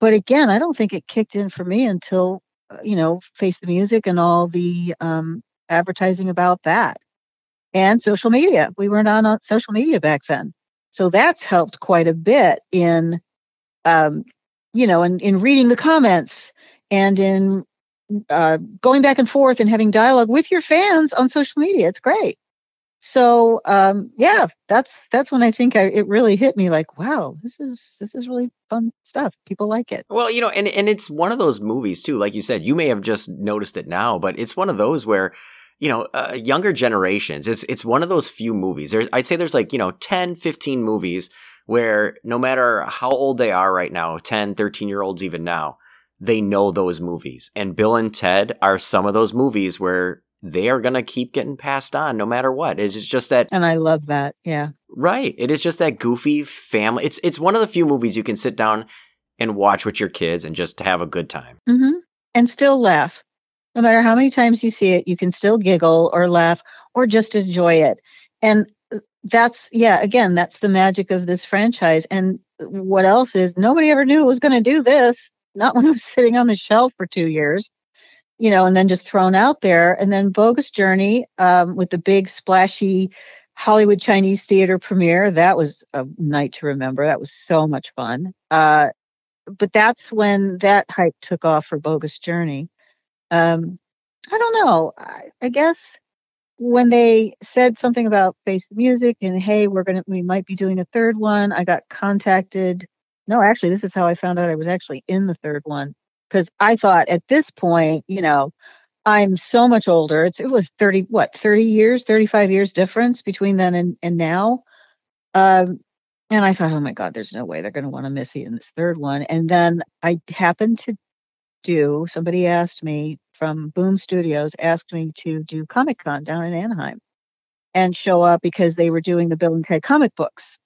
But again, I don't think it kicked in for me until, you know, Face the Music and all the um, advertising about that and social media. We weren't on, on social media back then. So that's helped quite a bit in, um, you know, in, in reading the comments and in uh, going back and forth and having dialogue with your fans on social media. It's great. So um, yeah, that's that's when I think I, it really hit me like, wow, this is this is really fun stuff. People like it. Well, you know, and and it's one of those movies too. Like you said, you may have just noticed it now, but it's one of those where you know, uh, younger generations, it's it's one of those few movies. There's, I'd say there's like, you know, 10, 15 movies where no matter how old they are right now, 10, 13 year olds even now, they know those movies. And Bill and Ted are some of those movies where they are going to keep getting passed on no matter what. It's just that. And I love that. Yeah. Right. It is just that goofy family. It's, it's one of the few movies you can sit down and watch with your kids and just have a good time. Mm-hmm. And still laugh. No matter how many times you see it, you can still giggle or laugh or just enjoy it. And uh, that's, yeah, again, that's the magic of this franchise. And what else is nobody ever knew it was going to do this. Not when it was sitting on the shelf for two years you know, and then just thrown out there. And then Bogus Journey um, with the big splashy Hollywood Chinese theater premiere. That was a night to remember. That was so much fun. Uh, but that's when that hype took off for Bogus Journey. Um, I don't know. I, I guess when they said something about Face the Music and hey, we're gonna we might be doing a third one, I got contacted. No, actually, this is how I found out I was actually in the third one because I thought at this point, you know, I'm so much older. It's it was 30 what 30 years, 35 years difference between then and, and now. Um and I thought, oh my God, there's no way they're gonna want to Missy in this third one. And then I happened to do somebody asked me from Boom Studios asked me to do Comic Con down in Anaheim and show up because they were doing the Bill and Ted comic books.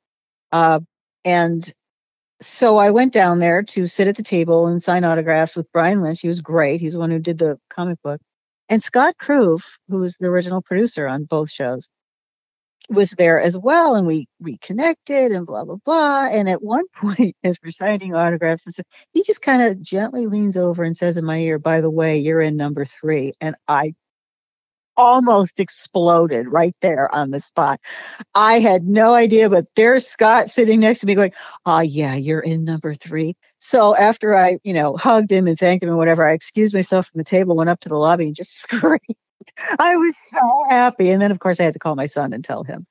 Uh, and so I went down there to sit at the table and sign autographs with Brian Lynch. He was great. He's the one who did the comic book. And Scott Kroopf, who was the original producer on both shows, was there as well. And we reconnected and blah, blah, blah. And at one point, as we're signing autographs, and so, he just kind of gently leans over and says in my ear, by the way, you're in number three. And I almost exploded right there on the spot. I had no idea, but there's Scott sitting next to me going, Oh, yeah, you're in number three. So after I, you know, hugged him and thanked him and whatever, I excused myself from the table, went up to the lobby and just screamed. I was so happy. And then, of course, I had to call my son and tell him.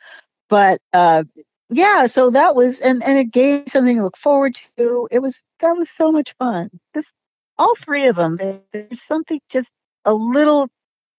But uh, yeah, so that was, and, and it gave something to look forward to. It was, that was so much fun. This, all three of them, there's something just a little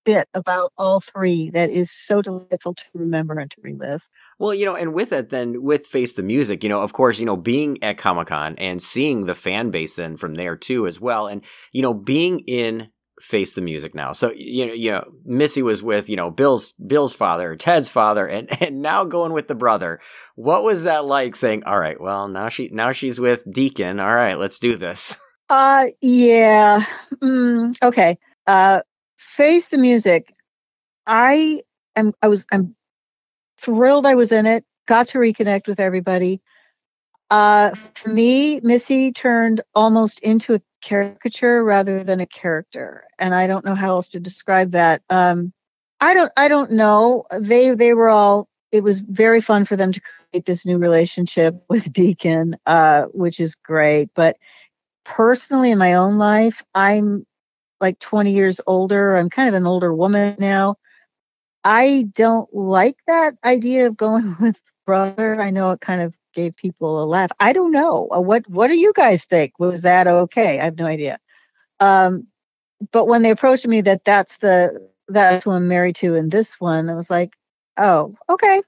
bit about all three that is so delightful to remember and to relive. Well, you know, and with it, then with Face the Music, you know, of course, you know, being at Comic Con and seeing the fan base then from there too as well, and you know, being in Face the Music now. So you know, you know, Missy was with you know Bill's Bill's father, Ted's father, and and now going with the brother. What was that like? Saying, all right, well now she now she's with Deacon. All right, let's do this. Uh, yeah. Mm, okay. Uh, face the music. I am I was I'm thrilled I was in it, got to reconnect with everybody. Uh, for me, Missy turned almost into a caricature rather than a character, and I don't know how else to describe that. Um, I don't I don't know. They they were all. It was very fun for them to create this new relationship with Deacon, uh, which is great. But personally, in my own life, I'm like 20 years older. I'm kind of an older woman now. I don't like that idea of going with brother. I know it kind of gave people a laugh. I don't know. Uh, what what do you guys think? Was that okay? I have no idea. Um, but when they approached me that that's the that's who I'm married to in this one, I was like, oh, okay.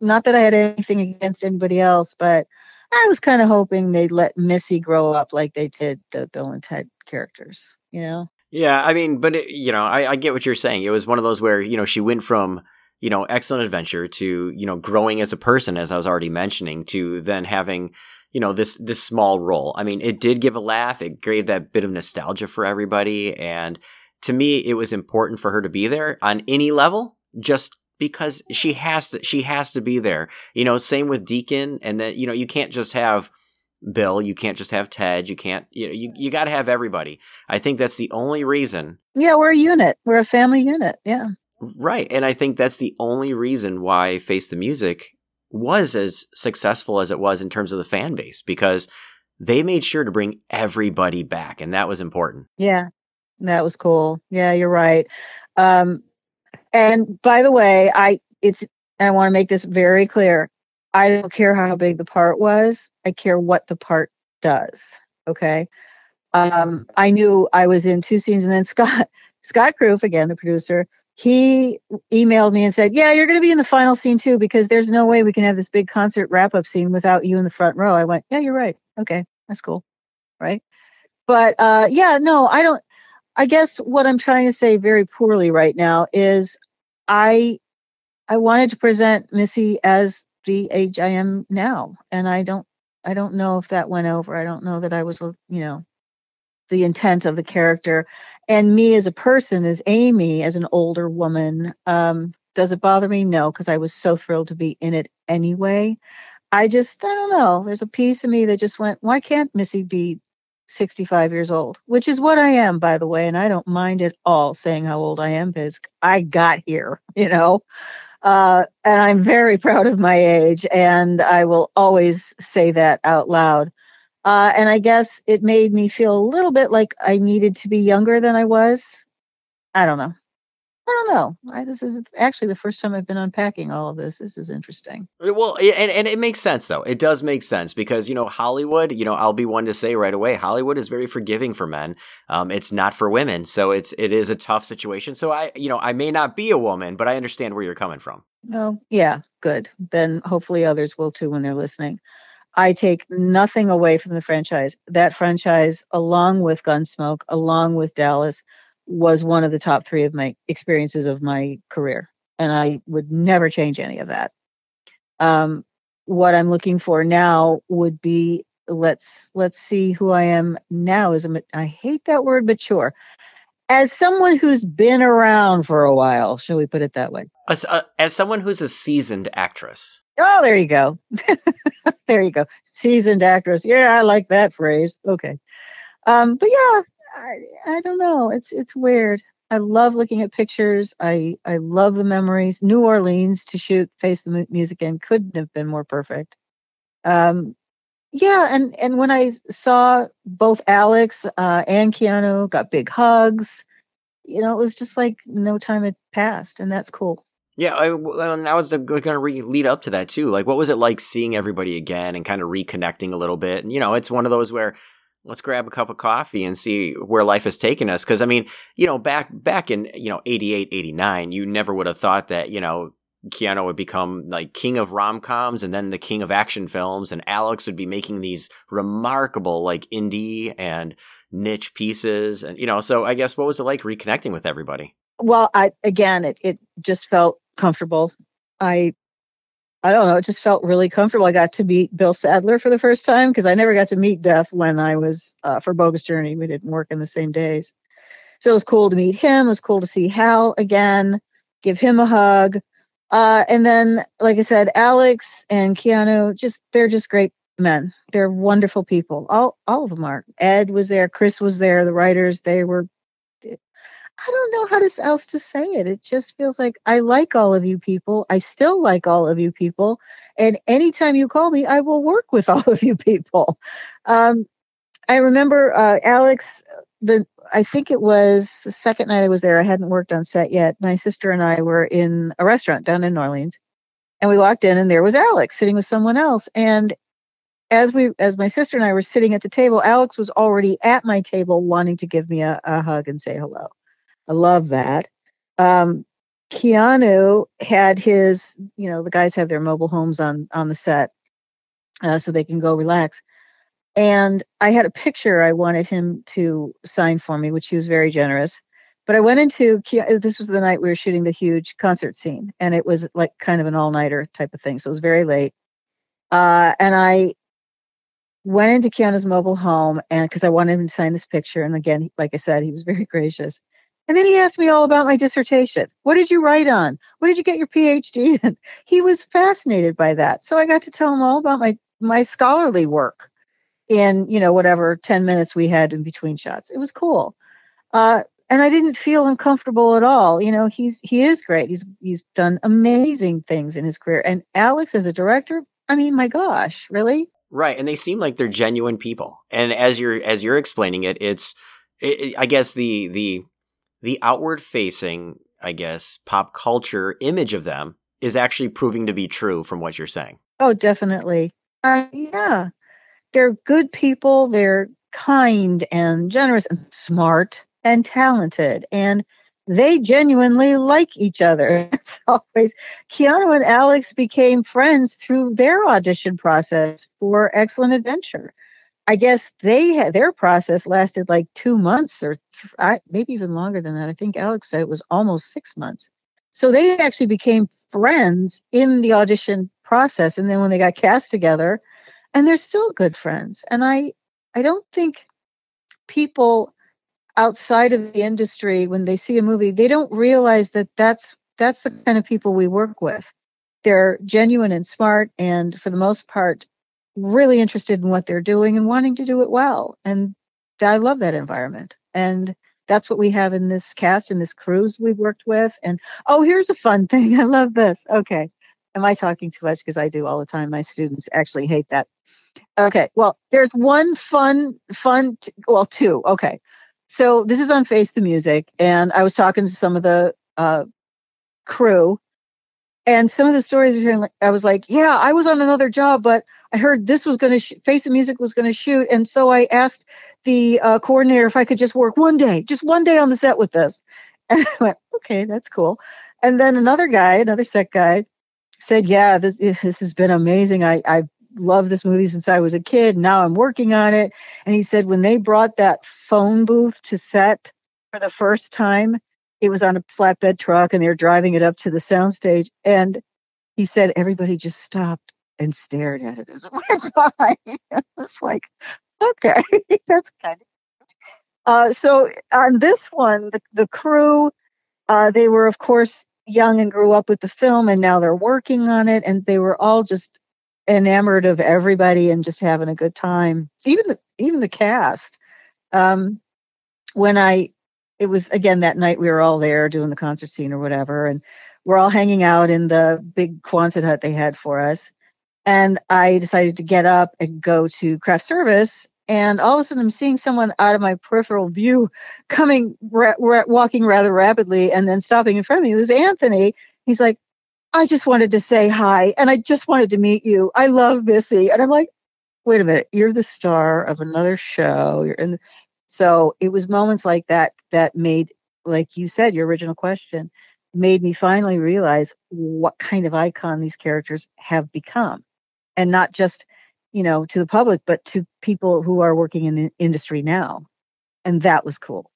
Not that I had anything against anybody else, but I was kind of hoping they'd let Missy grow up like they did the Bill and Ted characters, you know? Yeah, I mean, but it, you know, I, I get what you're saying. It was one of those where you know she went from you know excellent adventure to you know growing as a person, as I was already mentioning, to then having you know this this small role. I mean, it did give a laugh. It gave that bit of nostalgia for everybody, and to me, it was important for her to be there on any level. Just because she has to she has to be there. You know, same with Deacon and then you know, you can't just have Bill, you can't just have Ted, you can't you know, you, you got to have everybody. I think that's the only reason. Yeah, we're a unit. We're a family unit. Yeah. Right. And I think that's the only reason why Face the Music was as successful as it was in terms of the fan base because they made sure to bring everybody back and that was important. Yeah. That was cool. Yeah, you're right. Um and by the way, I it's I want to make this very clear. I don't care how big the part was. I care what the part does. Okay. Um, I knew I was in two scenes, and then Scott Scott Kroopf, again the producer, he emailed me and said, "Yeah, you're going to be in the final scene too, because there's no way we can have this big concert wrap up scene without you in the front row." I went, "Yeah, you're right. Okay, that's cool, right?" But uh, yeah, no, I don't. I guess what I'm trying to say very poorly right now is I I wanted to present Missy as the age I am now, and I don't I don't know if that went over. I don't know that I was you know the intent of the character, and me as a person, as Amy, as an older woman. Um, does it bother me? No, because I was so thrilled to be in it anyway. I just I don't know. There's a piece of me that just went, why can't Missy be 65 years old, which is what I am, by the way. And I don't mind at all saying how old I am because I got here, you know. Uh, and I'm very proud of my age, and I will always say that out loud. Uh, and I guess it made me feel a little bit like I needed to be younger than I was. I don't know. I don't know. I, this is actually the first time I've been unpacking all of this. This is interesting. Well, and, and it makes sense though. It does make sense because you know Hollywood. You know, I'll be one to say right away, Hollywood is very forgiving for men. Um, it's not for women, so it's it is a tough situation. So I, you know, I may not be a woman, but I understand where you're coming from. Oh, yeah, good. Then hopefully others will too when they're listening. I take nothing away from the franchise. That franchise, along with Gunsmoke, along with Dallas, was one of the top three of my experiences of my career, and I would never change any of that. Um, what I'm looking for now would be let's let's see who I am now as a I hate that word mature. As someone who's been around for a while, shall we put it that way? As, uh, as someone who's a seasoned actress. Oh, there you go. there you go. Seasoned actress. Yeah, I like that phrase. Okay. Um, but yeah, I, I don't know. It's it's weird. I love looking at pictures. I I love the memories. New Orleans to shoot Face the Music in couldn't have been more perfect. Um, yeah, and and when I saw both Alex uh, and Keanu got big hugs, you know, it was just like no time had passed, and that's cool. Yeah, I, and I was going to re- lead up to that too. Like, what was it like seeing everybody again and kind of reconnecting a little bit? And you know, it's one of those where let's grab a cup of coffee and see where life has taken us. Because i mean you know back back in you know 88 89 you never would have thought that you know Keanu would become like king of rom-coms and then the king of action films and Alex would be making these remarkable like indie and niche pieces. And you know so I guess what was it like reconnecting with everybody? Well I again it it just felt comfortable. I I don't know. It just felt really comfortable. I got to meet Bill Sadler for the first time because I never got to meet Death when I was uh, for Bogus Journey. We didn't work in the same days. So it was cool to meet him. It was cool to see Hal again, give him a hug. Uh, and then, like I said, Alex and Keanu, just they're just great men. They're wonderful people. All all of them are. Ed was there. Chris was there. The writers, they were I don't know how to, else to say it. It just feels like I like all of you people. I still like all of you people. And anytime you call me, I will work with all of you people. Um, I remember uh, Alex, the I think it was the second night I was there. I hadn't worked on set yet. My sister and I were in a restaurant down in New Orleans, and we walked in, and there was Alex sitting with someone else. And as we, as my sister and I were sitting at the table, Alex was already at my table, wanting to give me a, a hug and say hello. I love that. Um, Keanu had his, you know, the guys have their mobile homes on on the set, uh, so they can go relax. And I had a picture I wanted him to sign for me, which he was very generous. But I went into this was the night we were shooting the huge concert scene, and it was like kind of an all nighter type of thing, so it was very late. Uh, and I went into Keanu's mobile home, and because I wanted him to sign this picture, and again, like I said, he was very gracious And then he asked me all about my dissertation. What did you write on? What did you get your PhD in? He was fascinated by that. So I got to tell him all about my my scholarly work in, you know, whatever 10 minutes we had in between shots. It was cool. Uh, and I didn't feel uncomfortable at all. You know, he's he is great. He's he's done amazing things in his career. And Alex as a director, I mean, my gosh, really? Right, and they seem like they're genuine people. And as you're as you're explaining it, it's it, I guess the the the outward facing, I guess, pop culture image of them is actually proving to be true from what you're saying. Oh, definitely. Uh, yeah, they're good people. They're kind and generous and smart and talented and they genuinely like each other. It's always Keanu and Alex became friends through their audition process for Excellent Adventure. I guess they had their process lasted like two months or th- maybe even longer than that. I think Alex said it was almost six months. So they actually became friends in the audition process, and then when they got cast together, and they're still good friends. And I, I don't think people outside of the industry when they see a movie they don't realize that that's that's the kind of people we work with they're genuine and smart and for the most part really interested in what they're doing and wanting to do it well. And i love that environment. And that's what we have in this cast and this cruise we've worked with. And oh here's a fun thing. I love this. Okay. Am i talking too much? Because i do all the time. My students actually hate that. Okay. Well there's one fun fun t- well two. Okay. So this is on Face the Music, and I was talking to some of the uh, crew, and some of the stories. I was like, "Yeah, I was on another job, but I heard this was going to sh- Face the Music was going to shoot, and so I asked the uh, coordinator if I could just work one day, just one day on the set with this." And I went, "Okay, that's cool." And then another guy, another set guy, said, "Yeah, this, this has been amazing. I I this movie since I was a kid. Now I'm working on it. And he said when they brought that phone booth to set for the first time, it was on a flatbed truck and they were driving it up to the soundstage. And he said everybody just stopped and stared at it as it went by. it's like, okay, that's kind of. Uh, so on this one, the, the crew, uh, they were of course young and grew up with the film, and now they're working on it, and they were all just enamored of everybody and just having a good time. Even the even the cast. Um, when I it was again that night we were all there doing the concert scene or whatever, and we're all hanging out in the big Quonset hut they had for us. And I decided to get up and go to craft service. And all of a sudden, I'm seeing someone out of my peripheral view coming, ra- ra- walking rather rapidly, and then stopping in front of me. It was Anthony. He's like, I just wanted to say hi and I just wanted to meet you. I love Missy. And I'm like, wait a minute, you're the star of another show. You're in so it was moments like that that made, like you said, your original question made me finally realize what kind of icon these characters have become. And not just, you know, to the public, but to people who are working in the industry now. And that was cool.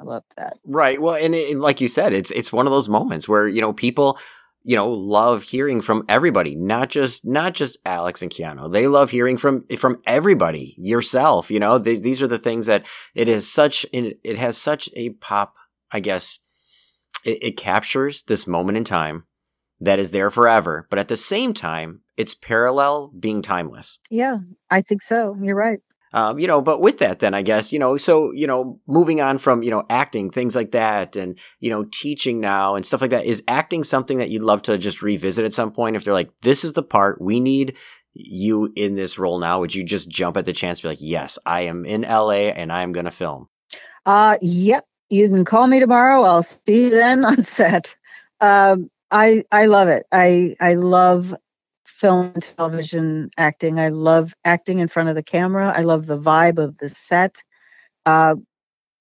I loved that. Right. Well, and, it, like you said, it's it's one of those moments where you know people you know love hearing from everybody not just not just alex and keanu they love hearing from from everybody yourself you know these, these are the things that it is such it has such a pop i guess it, it captures this moment in time that is there forever but at the same time it's parallel being timeless yeah i think so you're right um, you know, but with that, then I guess, you know, so, you know, moving on from, you know, acting, things like that, and, you know, teaching now and stuff like that, is acting something that you'd love to just revisit at some point? If they're like, this is the part we need you in this role now, would you just jump at the chance be like, yes, I am in LA and I am going to film? Uh, yep. You can call me tomorrow. I'll see you then on set. Um, I, I love it. I, I love film and television acting. I love acting in front of the camera. I love the vibe of the set. Uh,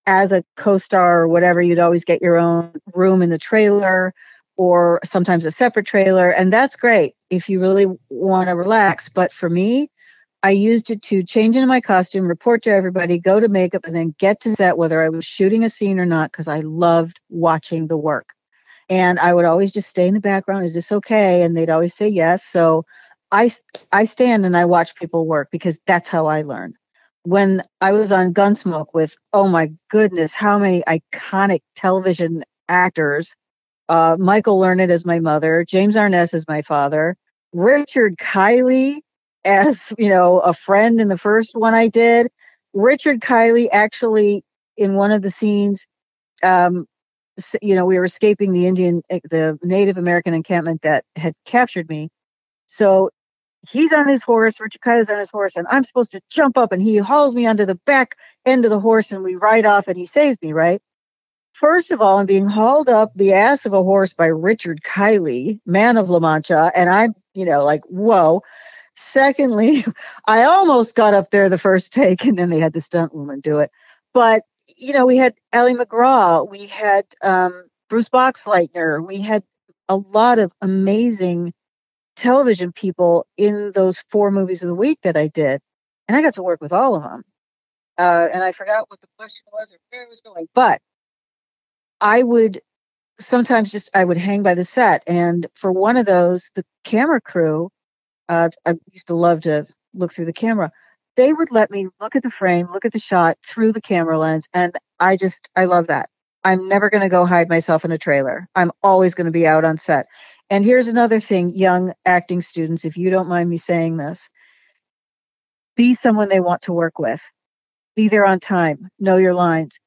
as a co-star or whatever, you'd always get your own room in the trailer or sometimes a separate trailer, and that's great if you really want to relax. But for me, I used it to change into my costume, report to everybody, go to makeup, and then get to set whether I was shooting a scene or not because I loved watching the work and I would always just stay in the background. Is this okay? And they'd always say yes. So I I stand and I watch people work because that's how I learn. when I was on Gunsmoke with, oh my goodness, how many iconic television actors. Uh, Michael Learned as my mother, James Arness as my father, Richard Kiley as, you know, a friend in the first one I did. Richard Kiley actually, in one of the scenes, um, you know, we were escaping the Indian, eh, the Native American encampment that had captured me. So he's on his horse, Richard Kiley's on his horse, and I'm supposed to jump up and he hauls me onto the back end of the horse and we ride off and he saves me, right? First of all, I'm being hauled up the ass of a horse by Richard Kiley, man of La Mancha, and I'm, you know, like, whoa. Secondly, I almost got up there the first take and then they had the stunt woman do it. But, you know, we had Ali MacGraw, we had um, Bruce Boxleitner, we had a lot of amazing television people in those four movies of the week that I did. And I got to work with all of them. Uh, and I forgot what the question was or where it was going. But I would sometimes just I would hang by the set, and for one of those, the camera crew, uh, I used to love to look through the camera. They would let me look at the frame, look at the shot through the camera lens, and I just I love that. I'm never going to go hide myself in a trailer. I'm always going to be out on set. And here's another thing, young acting students, if you don't mind me saying this, be someone they want to work with. Be there on time. Know your lines.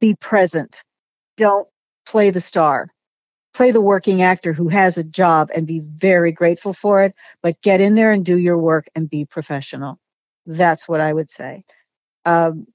Be present don't play the star. Play the working actor who has a job and be very grateful for it, but get in there and do your work and be professional. That's what I would say. Because um,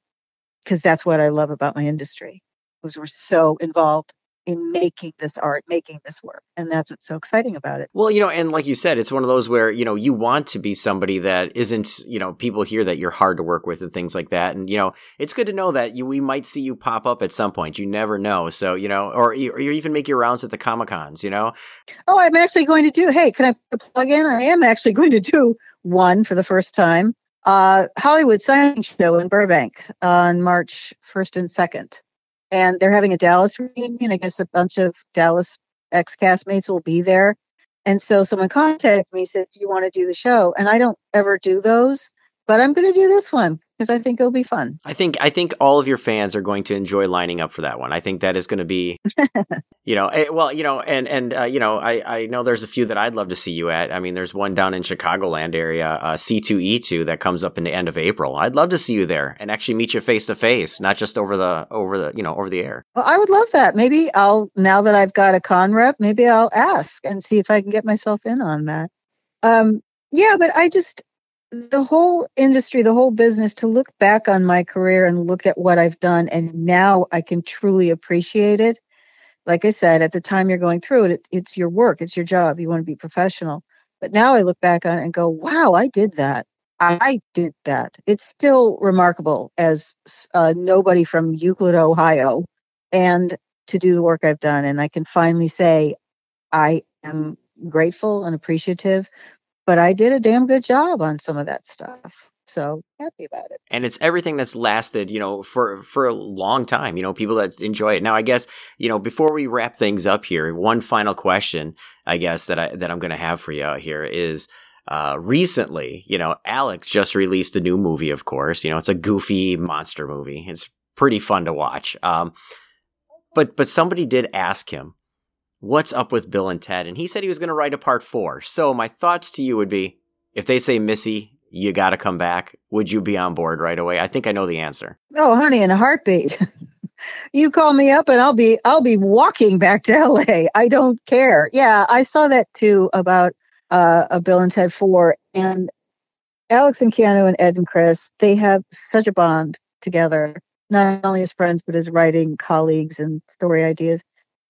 that's what I love about my industry, because we're so involved in making this art, making this work. And that's what's so exciting about it. Well, you know, and like you said, it's one of those where, you know, you want to be somebody that isn't, you know, people hear that you're hard to work with and things like that. And, you know, it's good to know that you, we might see you pop up at some point. You never know. So, you know, or, or you even make your rounds at the Comic Cons, you know? Oh, I'm actually going to do, hey, can I plug in? I am actually going to do one for the first time. Uh, Hollywood Signing Show in Burbank on March 1st and 2nd and they're having a Dallas reunion. I guess a bunch of Dallas ex castmates will be there. And so someone contacted me said, "Do you want to do the show?" And I don't ever do those, but I'm going to do this one because I think it'll be fun. I think I think all of your fans are going to enjoy lining up for that one. I think that is going to be, you know, eh, well, you know, and and uh, you know, I I know there's a few that I'd love to see you at. I mean, there's one down in Chicagoland area, uh, C2E2, that comes up in the end of April. I'd love to see you there and actually meet you face to face, not just over the over the you know over the air. Well, I would love that. Maybe I'll now that I've got a con rep, maybe I'll ask and see if I can get myself in on that. Um, yeah, but I just the whole industry, the whole business, to look back on my career and look at what I've done, and now I can truly appreciate it. Like I said, at the time you're going through it, it it's your work, it's your job. You want to be professional. But now I look back on it and go, wow, I did that. I did that. It's still remarkable as uh, nobody from Euclid, Ohio, and to do the work I've done. And I can finally say I am grateful and appreciative but I did a damn good job on some of that stuff. So happy about it. And it's everything that's lasted, you know, for for a long time. You know, people that enjoy it. Now, I guess you know, before we wrap things up here, one final question, I guess that I that I'm going to have for you here is. Uh, recently, you know, Alex just released a new movie, of course. You know, it's a goofy monster movie. It's pretty fun to watch. Um, but but somebody did ask him what's up with Bill and Ted? And he said he was going to write a part four. So my thoughts to you would be if they say, Missy, you got to come back, would you be on board right away? I think I know the answer. Oh, honey, in a heartbeat. you call me up and I'll be I'll be walking back to LA. I don't care. Yeah, I saw that too about uh, a Bill and Ted 4 and Alex and Keanu and Ed and Chris, they have such a bond together, not only as friends but as writing colleagues and story ideas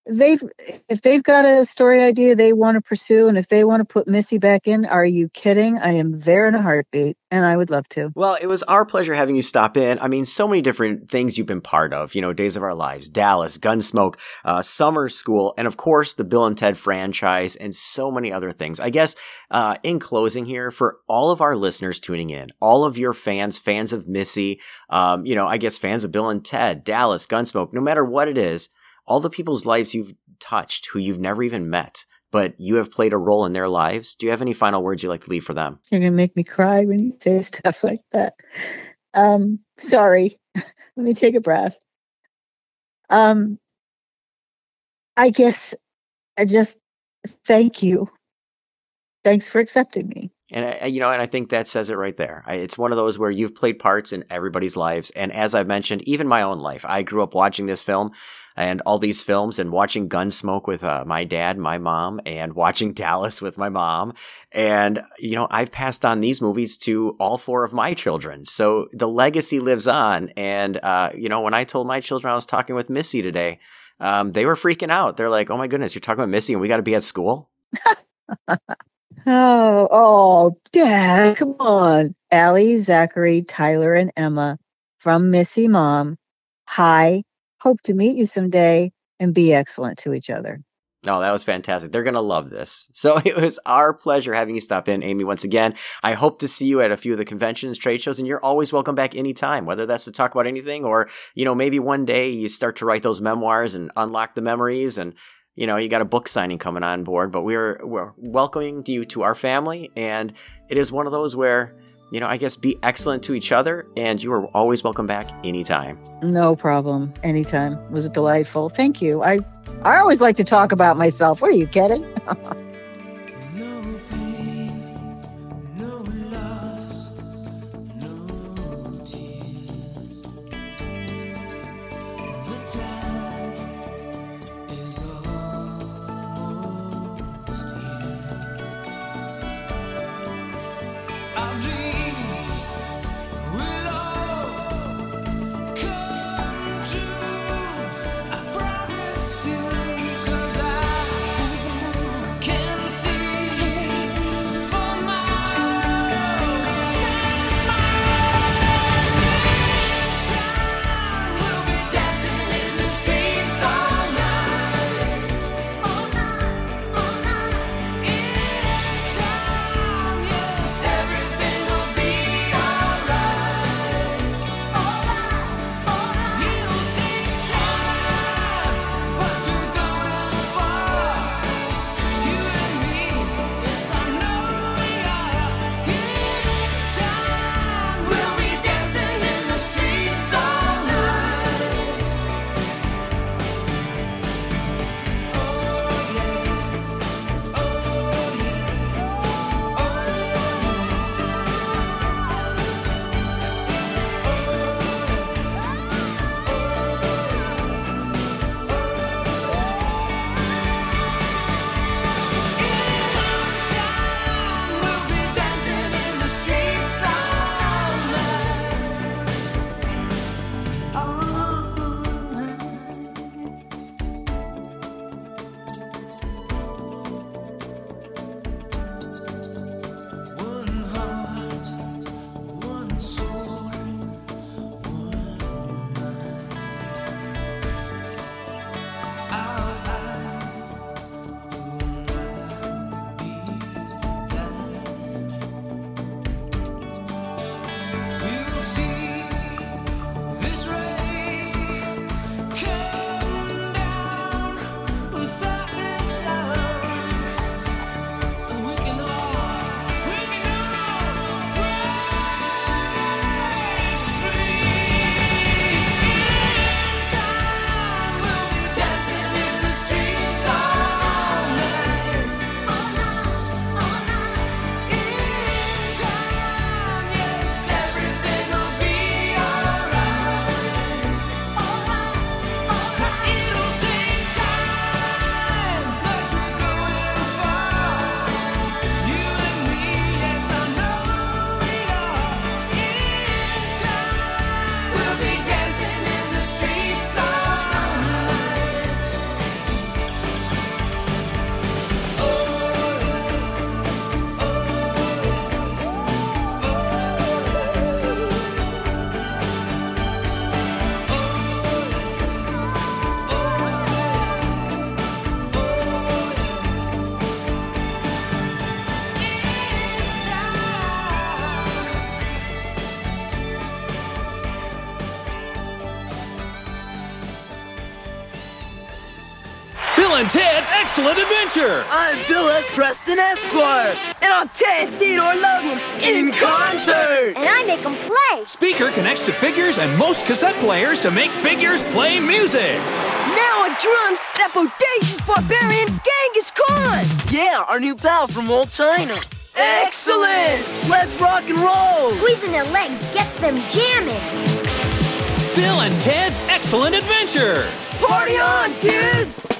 they've if they've got a story idea they want to pursue and if they want to put missy back in are you kidding? I am there in a heartbeat and i would love to. Well it was our pleasure having you stop in. I mean so many different things you've been part of you know days of our lives dallas gunsmoke uh, summer school and of course the bill and ted franchise and so many other things. I guess uh, in closing here for all of our listeners tuning in all of your fans fans of missy um, you know i guess fans of bill and ted dallas gunsmoke no matter what it is all the people's lives you've touched who you've never even met, but you have played a role in their lives. Do you have any final words you'd like to leave for them? You're going to make me cry when you say stuff like that. Um, sorry. Let me take a breath. Um, I guess I just thank you. Thanks for accepting me. And I, you know, and I think that says it right there. I, it's one of those where you've played parts in everybody's lives, and as I've mentioned, even my own life. I grew up watching this film and all these films, and watching Gunsmoke with uh, my dad, my mom, and watching Dallas with my mom. And you know, I've passed on these movies to all four of my children, so the legacy lives on. And uh, you know, when I told my children I was talking with Missy today, um, they were freaking out. They're like, "Oh my goodness, you're talking about Missy, and we got to be at school." Oh, oh, Dad, come on. Allie, Zachary, Tyler, and Emma from Missy Mom. Hi. Hope to meet you someday and be excellent to each other. Oh, that was fantastic. They're going to love this. So it was our pleasure having you stop in, Amy, once again. I hope to see you at a few of the conventions, trade shows, and you're always welcome back anytime, whether that's to talk about anything or, you know, maybe one day you start to write those memoirs and unlock the memories and you know, you got a book signing coming on board, but we're we're welcoming you to our family, and it is one of those where, you know, I guess be excellent to each other, and you are always welcome back anytime. No problem. Anytime. Was It delightful. Thank you. I I always like to talk about myself. What are you kidding? Excellent Adventure. I'm Bill S. Preston Esquire. And I'm Ted Theodore Logan in concert. And I make them play. Speaker connects to figures and most cassette players to make figures play music. Now on drums, that bodacious barbarian Genghis Khan. Yeah, our new pal from old China. Excellent! Let's rock and roll! Squeezing their legs gets them jamming. Bill and Ted's Excellent Adventure. Party on, dudes!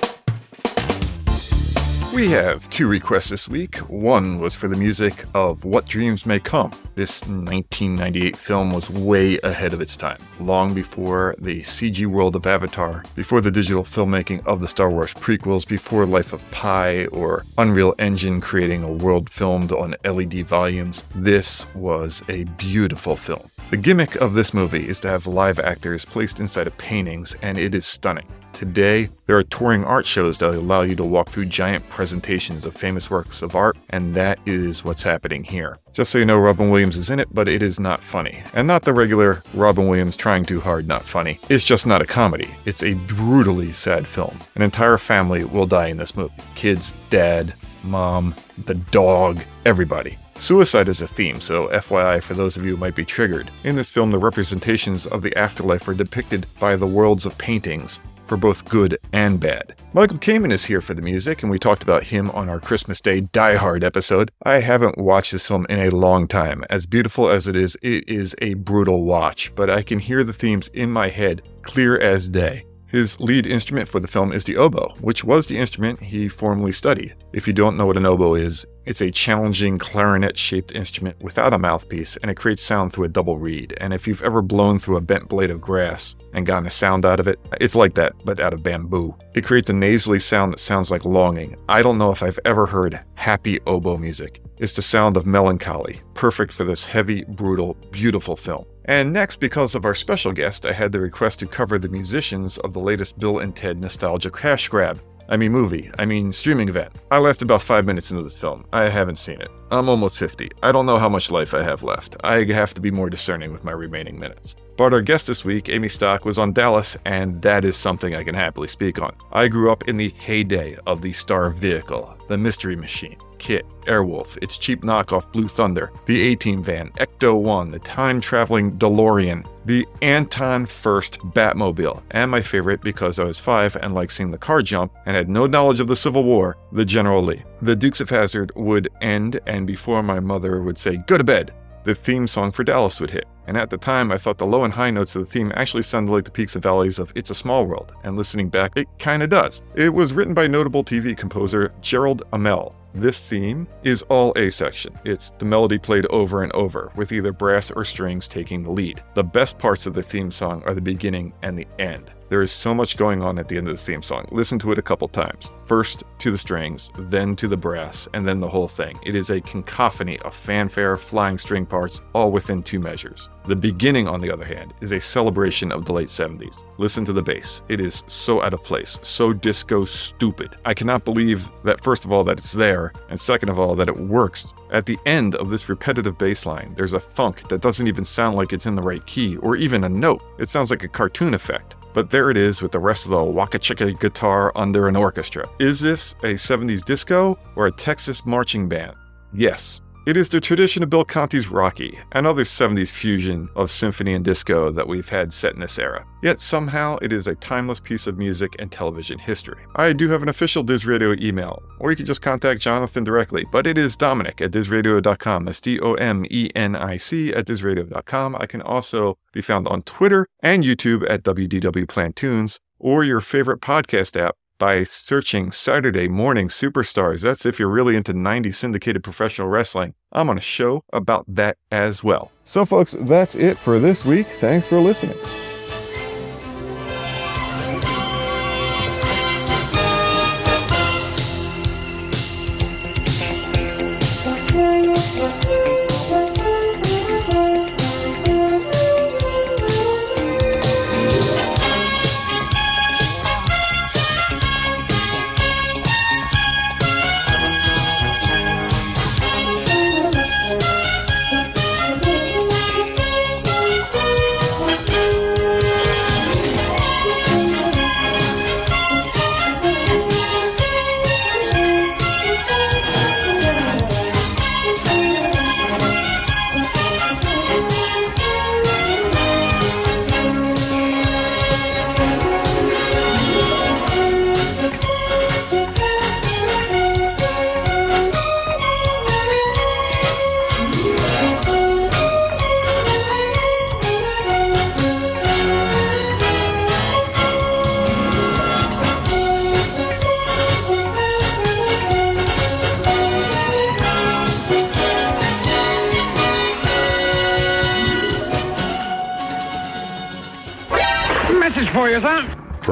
We have two requests this week. One was for the music of What Dreams May Come. This 1998 film was way ahead of its time, long before the CG world of Avatar, before the digital filmmaking of the Star Wars prequels, before Life of Pi or Unreal Engine creating a world filmed on LED volumes. This was a beautiful film. The gimmick of this movie is to have live actors placed inside of paintings, and it is stunning. Today, there are touring art shows that allow you to walk through giant presentations of famous works of art, and that is what's happening here. Just so you know, Robin Williams is in it, but it is not funny. And not the regular Robin Williams trying too hard, not funny. It's just not a comedy. It's a brutally sad film. An entire family will die in this movie kids, dad, mom, the dog, everybody. Suicide is a theme, so FYI for those of you who might be triggered. In this film, the representations of the afterlife are depicted by the worlds of paintings, for both good and bad. Michael Kamen is here for the music, and we talked about him on our Christmas Day Die Hard episode. I haven't watched this film in a long time. As beautiful as it is, it is a brutal watch, but I can hear the themes in my head clear as day. His lead instrument for the film is the oboe, which was the instrument he formerly studied. If you don't know what an oboe is, it's a challenging clarinet shaped instrument without a mouthpiece, and it creates sound through a double reed. And if you've ever blown through a bent blade of grass and gotten a sound out of it, it's like that, but out of bamboo. It creates a nasally sound that sounds like longing. I don't know if I've ever heard happy oboe music. It's the sound of melancholy, perfect for this heavy, brutal, beautiful film. And next, because of our special guest, I had the request to cover the musicians of the latest Bill and Ted nostalgia cash grab. I mean, movie. I mean, streaming event. I lasted about five minutes into this film. I haven't seen it. I'm almost 50. I don't know how much life I have left. I have to be more discerning with my remaining minutes. But our guest this week, Amy Stoch, was on Dallas, and that is something I can happily speak on. I grew up in the heyday of the star vehicle, the Mystery Machine. KITT, Airwolf, its cheap knockoff Blue Thunder, the A Team van, Ecto 1, the time traveling DeLorean, the Anton Furst Batmobile, and my favorite because I was five and liked seeing the car jump and had no knowledge of the Civil War, the General Lee. The Dukes of Hazzard would end, and before my mother would say, Go to bed, the theme song for Dallas would hit. And at the time, I thought the low and high notes of the theme actually sounded like the peaks and valleys of It's a Small World, and listening back, it kinda does. It was written by notable TV composer Jerrold Immel. This theme is all A section. It's the melody played over and over, with either brass or strings taking the lead. The best parts of the theme song are the beginning and the end. There is so much going on at the end of the theme song. Listen to it a couple times. First to the strings, then to the brass, and then the whole thing. It is a cacophony of fanfare, flying string parts, all within two measures. The beginning, on the other hand, is a celebration of the late 70s. Listen to the bass. It is so out of place, so disco stupid. I cannot believe that, first of all, that it's there, and second of all, that it works. At the end of this repetitive bass line, there's a thunk that doesn't even sound like it's in the right key, or even a note. It sounds like a cartoon effect. But there it is with the rest of the waka chicka guitar under an orchestra. Is this a 70s disco or a Texas marching band? Yes, it is the tradition of Bill Conti's Rocky, and other 70s fusion of symphony and disco that we've had set in this era. Yet somehow it is a timeless piece of music and television history. I do have an official Diz Radio email, or you can just contact Jonathan directly, but it is Domenic at DizRadio.com. That's D O M E N I C at DizRadio.com. I can also be found on Twitter and YouTube at WDW Plantoons, or your favorite podcast app by searching Saturday Morning Superstars. That's if you're really into 90s syndicated professional wrestling. I'm on a show about that as well. So, folks, that's it for this week. Thanks for listening.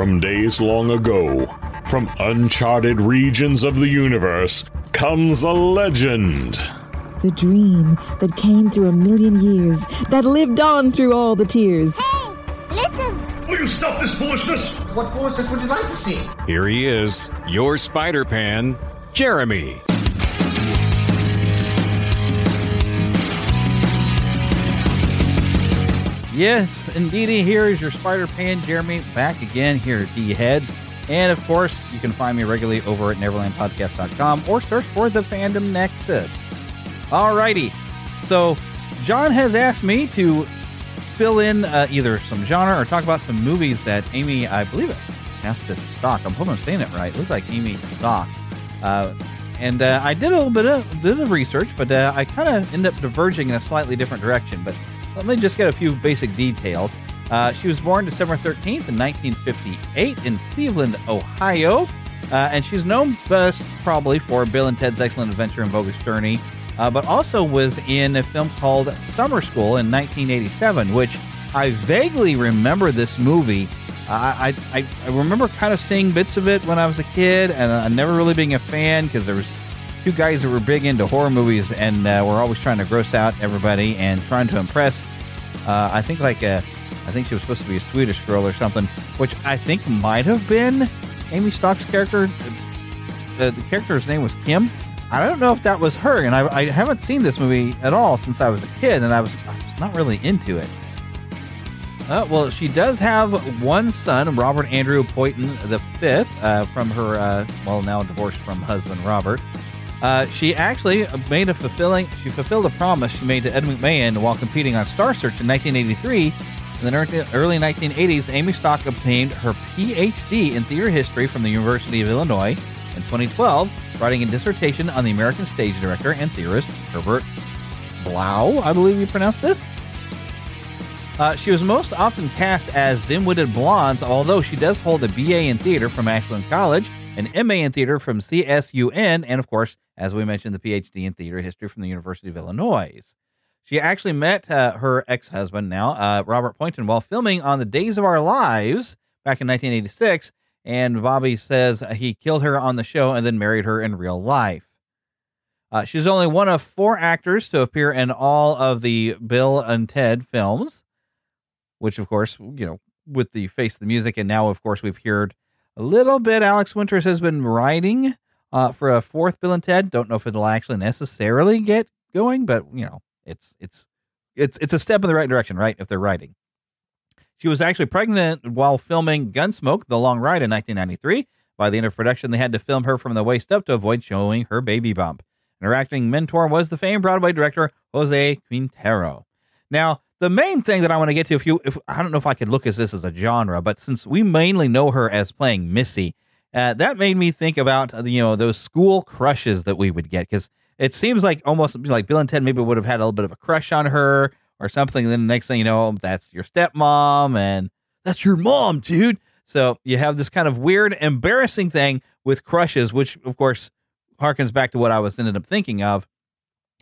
From days long ago, from uncharted regions of the universe, comes a legend. The dream that came through a million years, that lived on through all the tears. Hey, listen! Will you stop this foolishness? What foolishness would you like to see? Here he is, your Spider Pan, Jeremy. Yes, indeedy. Here is your Spider Pan Jeremy back again here at D Heads. And of course, you can find me regularly over at NeverlandPodcast.com or search for the Fandom Nexus. Alrighty. So, John has asked me to fill in uh, either some genre or talk about some movies that Amy, I believe it, has to stock. I'm hoping I'm saying it right. It looks like Amy Stoch. Uh, and uh, I did a little bit of, bit of research, but uh, I kind of end up diverging in a slightly different direction. But let me just get a few basic details. Uh, she was born December 13th in 1958 in Cleveland, Ohio. Uh, and she's known best probably for Bill and Ted's Excellent Adventure and Bogus Journey, uh, but also was in a film called Summer School in 1987, which I vaguely remember this movie. I, I, I remember kind of seeing bits of it when I was a kid, and never really being a fan because there was two guys that were big into horror movies and uh, were always trying to gross out everybody and trying to impress. Uh, I think like a, I think she was supposed to be a Swedish girl or something, which I think might have been Amy Stoch's character. The, the character's name was Kim. I don't know if that was her, and I, I haven't seen this movie at all since I was a kid, and I was, I was not really into it. Uh, well, she does have one son, Robert Andrew the fifth, uh, from her uh, well now divorced from husband Robert. Uh, she actually made a fulfilling she fulfilled a promise she made to Ed McMahon while competing on Star Search in 1983. In the early 1980s, Amy Stoch obtained her PhD in theater history from the University of Illinois. In 2012, writing a dissertation on the American stage director and theorist Herbert Blau, I believe you pronounce this. Uh, she was most often cast as dim-witted blondes, although she does hold a BA in theater from Ashland College, an MA in theater from CSUN, and of course, as we mentioned, the PhD in theater history from the University of Illinois. She actually met uh, her ex-husband now, uh, Robert Poynton, while filming on the Days of Our Lives back in 1986, and Bobby says he killed her on the show and then married her in real life. Uh, she's only one of four actors to appear in all of the Bill and Ted films, which, of course, you know, with the face of the music, and now, of course, we've heard a little bit. Alex Winters has been writing uh, for a fourth Bill and Ted. Don't know if it'll actually necessarily get going, but you know, it's it's it's it's a step in the right direction, right? If they're writing. She was actually pregnant while filming Gunsmoke: The Long Ride in 1993. By the end of production, they had to film her from the waist up to avoid showing her baby bump. And her acting mentor was the famed Broadway director Jose Quintero. Now, the main thing that I want to get to, if you, if I don't know if I could look at this as a genre, but since we mainly know her as playing Missy, uh, that made me think about uh, you know those school crushes that we would get because it seems like almost like Bill and Ted maybe would have had a little bit of a crush on her or something. And then the next thing you know, that's your stepmom and that's your mom, dude. So you have this kind of weird, embarrassing thing with crushes, which of course harkens back to what I was ended up thinking of.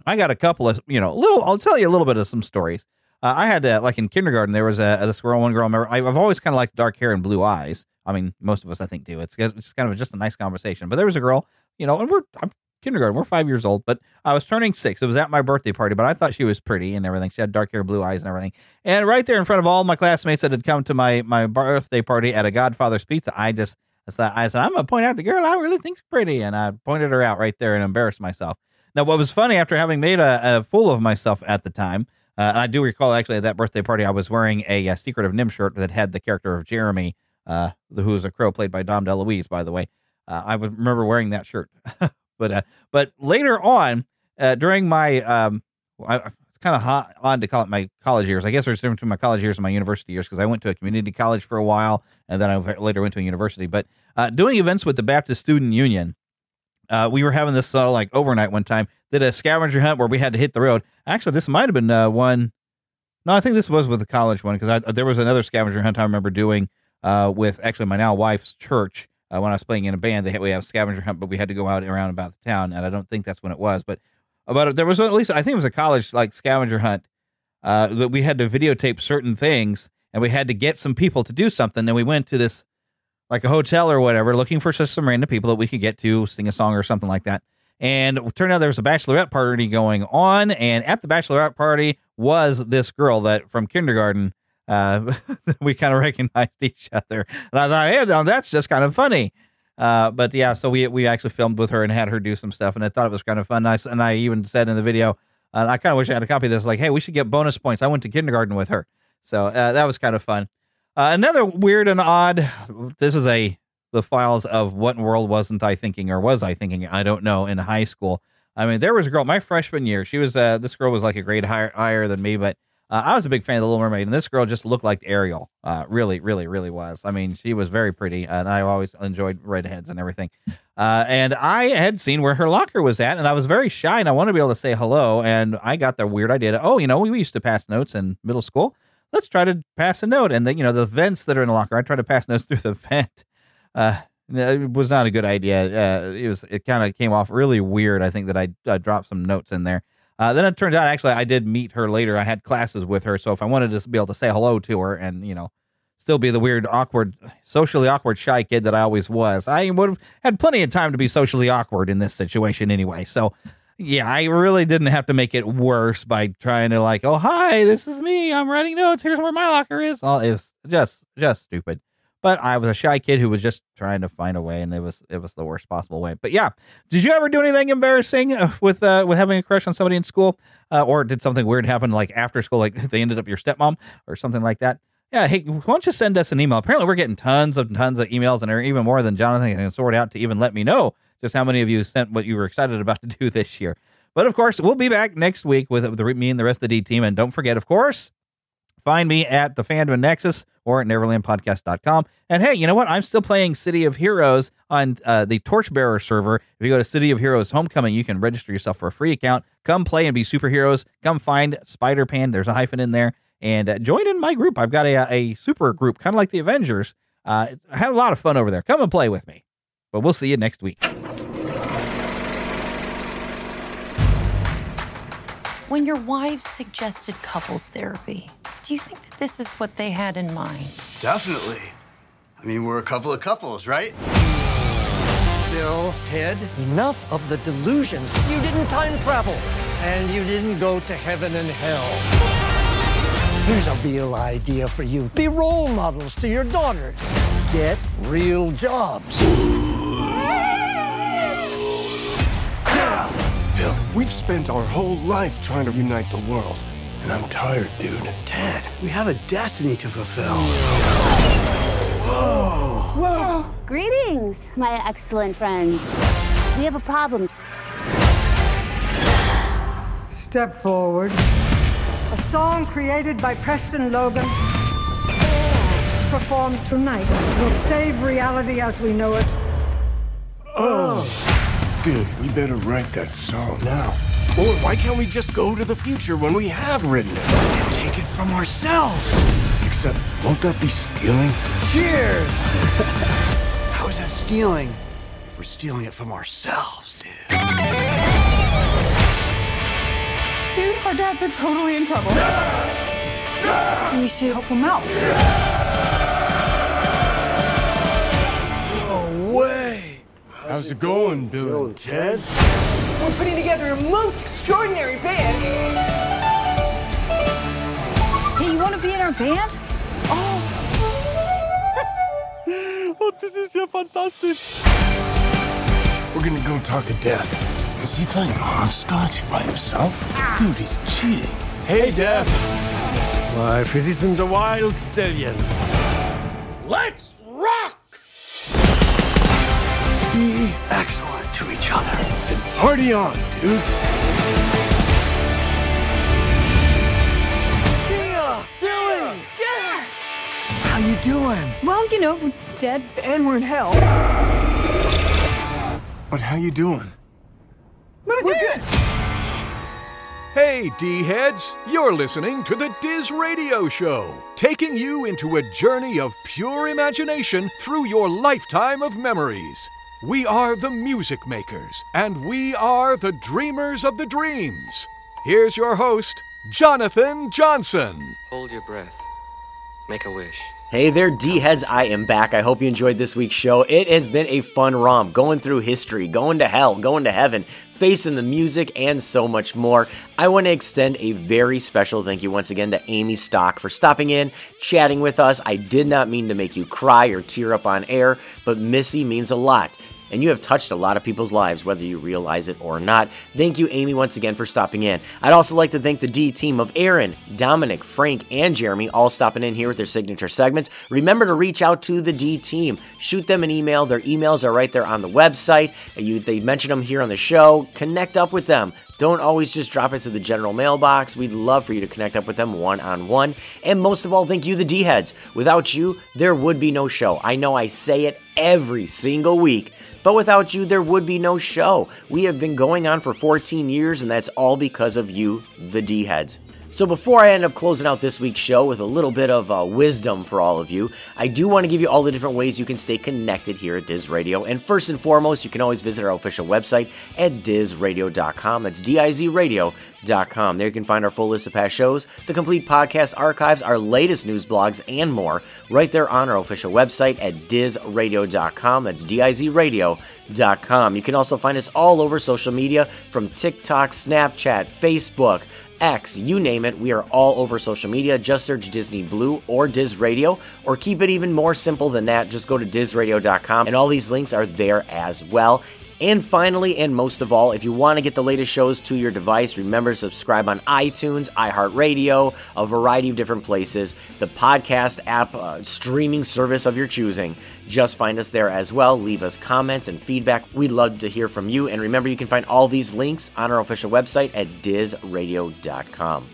I got a couple of, you know, little, I'll tell you a little bit of some stories. Uh, I had, uh, like in kindergarten, there was a, this girl, one girl, remember, I, I've always kind of liked dark hair and blue eyes. I mean, most of us, I think, do. It's, it's kind of just a nice conversation. But there was a girl, you know, and we're, I'm kindergarten, we're five years old, but I was turning six. It was at my birthday party, but I thought she was pretty and everything. She had dark hair, blue eyes, and everything. And right there in front of all my classmates that had come to my, my birthday party at a Godfather's Pizza, I just, I said, I said, I'm to point out the girl I really think's pretty. And I pointed her out right there and embarrassed myself. Now, what was funny after having made a, a fool of myself at the time, uh, and I do recall actually at that birthday party, I was wearing a, a Secret of NIMH shirt that had the character of Jeremy, uh, who was a crow played by Dom DeLuise, by the way. Uh, I would remember wearing that shirt. but uh, but later on, uh, during my um, I, it's kind of hot on to call it my college years. I guess there's a difference between my college years and my university years because I went to a community college for a while and then I later went to a university. But uh, doing events with the Baptist Student Union, uh, we were having this uh, like overnight one time. Did a scavenger hunt where we had to hit the road. Actually, this might have been one. No, I think this was with the college one because there was another scavenger hunt I remember doing uh, with actually my now wife's church. Uh, when I was playing in a band, they had, we have scavenger hunt, but we had to go out around about the town, and I don't think that's when it was. But about there was at least I think it was a college like scavenger hunt uh, that we had to videotape certain things, and we had to get some people to do something. And we went to this like a hotel or whatever, looking for just some random people that we could get to sing a song or something like that. And it turned out there was a bachelorette party going on, and at the bachelorette party was this girl that from kindergarten. Uh, we kind of recognized each other, and I thought, hey, that's just kind of funny. Uh, but yeah, so we we actually filmed with her and had her do some stuff, and I thought it was kind of fun. I, s- and I even said in the video, uh, I kind of wish I had a copy of this. Like, hey, we should get bonus points. I went to kindergarten with her, so uh, that was kind of fun. Uh, another weird and odd. This is a the files of what world wasn't I thinking or was I thinking? I don't know. In high school, I mean, there was a girl my freshman year. She was uh, this girl was like a grade higher higher than me, but uh, I was a big fan of the Little Mermaid, and this girl just looked like Ariel. Uh, really, really, really was. I mean, she was very pretty, and I always enjoyed redheads and everything. Uh, and I had seen where her locker was at, and I was very shy, and I wanted to be able to say hello. And I got the weird idea to, oh, you know, we used to pass notes in middle school. Let's try to pass a note. And then, you know, the vents that are in the locker, I try to pass notes through the vent. Uh, it was not a good idea. Uh, it was, it kind of came off really weird. I think that I dropped some notes in there. Uh, then it turns out actually I did meet her later. I had classes with her, so if I wanted to be able to say hello to her and you know still be the weird, awkward, socially awkward, shy kid that I always was, I would have had plenty of time to be socially awkward in this situation anyway. So yeah, I really didn't have to make it worse by trying to like, oh hi, this is me. I'm writing notes. Here's where my locker is. Oh, it was just just stupid. But I was a shy kid who was just trying to find a way, and it was it was the worst possible way. But yeah, did you ever do anything embarrassing uh, with uh, with having a crush on somebody in school, uh, or did something weird happen like after school, like they ended up your stepmom or something like that? Yeah, hey, why don't you send us an email? Apparently, we're getting tons of tons of emails, and are even more than Jonathan can sort out to even let me know just how many of you sent what you were excited about to do this year. But of course, we'll be back next week with, with me and the rest of the D team. And don't forget, of course, find me at the Fandom Nexus or at NeverlandPodcast.com. And hey, you know what? I'm still playing City of Heroes on uh, the Torchbearer server. If you go to City of Heroes Homecoming, you can register yourself for a free account. Come play and be superheroes. Come find Spider Pan. There's a hyphen in there. And uh, join in my group. I've got a, a super group, kind of like the Avengers. Uh, I a lot of fun over there. Come and play with me. But we'll see you next week. When your wives suggested couples therapy, do you think that this is what they had in mind? Definitely. I mean, we're a couple of couples, right? Bill, Ted, enough of the delusions. You didn't time travel, and you didn't go to heaven and hell. Here's a real idea for you. Be role models to your daughters. Get real jobs. Bill, we've spent our whole life trying to unite the world. And I'm tired, dude. Ted, we have a destiny to fulfill. Whoa. Whoa! Greetings, my excellent friend. We have a problem. Step forward. A song created by Preston Logan, performed tonight, will save reality as we know it. Oh. Dude, we better write that song now. Or why can't we just go to the future when we have written it? And take it from ourselves. Except, won't that be stealing? Cheers! How is that stealing if we're stealing it from ourselves, dude? Dude, our dads are totally in trouble. We should help them out. How's it going, Bill and Ted? We're putting together a most extraordinary band. Hey, you want to be in our band? Oh, oh, this is ja fantastisch. We're gonna go talk to Death. Is he playing hopscotch by himself? Ah. Dude, he's cheating. Hey, Death. My pretties and the Wyld Stallyns. Let's excellent to each other. And party on, dudes. Dina! Billy! Dance! How you doing? Well, you know, we're dead and we're in hell. But how you doing? We're good. Hey, D heads! You're listening to the Diz Radio Show, taking you into a journey of pure imagination through your lifetime of memories. We are the music makers, and we are the dreamers of the dreams. Here's your host, Jonathan Johnson. Hold your breath. Make a wish. Hey there, D heads. I am back. I hope you enjoyed this week's show. It has been a fun romp, going through history, going to hell, going to heaven, facing the music, and so much more. I want to extend a very special thank you once again to Amy Stoch for stopping in, chatting with us. I did not mean to make you cry or tear up on air, but Missy means a lot and you have touched a lot of people's lives, whether you realize it or not. Thank you, Amy, once again for stopping in. I'd also like to thank the D team of Erin, Domenic, Frank, and Jeremy, all stopping in here with their signature segments. Remember to reach out to the D team, shoot them an email. Their emails are right there on the website. They mention them here on the show. Connect up with them. Don't always just drop it to the general mailbox. We'd love for you to connect up with them one on one. And most of all, thank you, the D heads. Without you, there would be no show. I know I say it every single week, but without you, there would be no show. We have been going on for 14 years, and that's all because of you, the D heads. So, before I end up closing out this week's show with a little bit of uh, wisdom for all of you, I do want to give you all the different ways you can stay connected here at Diz Radio. And first and foremost, you can always visit our official website at dizradio.com. That's D I Z radio.com. There you can find our full list of past shows, the complete podcast archives, our latest news blogs, and more right there on our official website at dizradio.com. That's D I Z radio.com. You can also find us all over social media from TikTok, Snapchat, Facebook. X, you name it, we are all over social media. Just search Disney Blue or Diz Radio, or keep it even more simple than that. Just go to dizradio.com, and all these links are there as well. And finally, and most of all, if you want to get the latest shows to your device, remember to subscribe on iTunes, iHeartRadio, a variety of different places, the podcast app, uh, streaming service of your choosing. Just find us there as well. Leave us comments and feedback. We'd love to hear from you. And remember, you can find all these links on our official website at dizradio.com.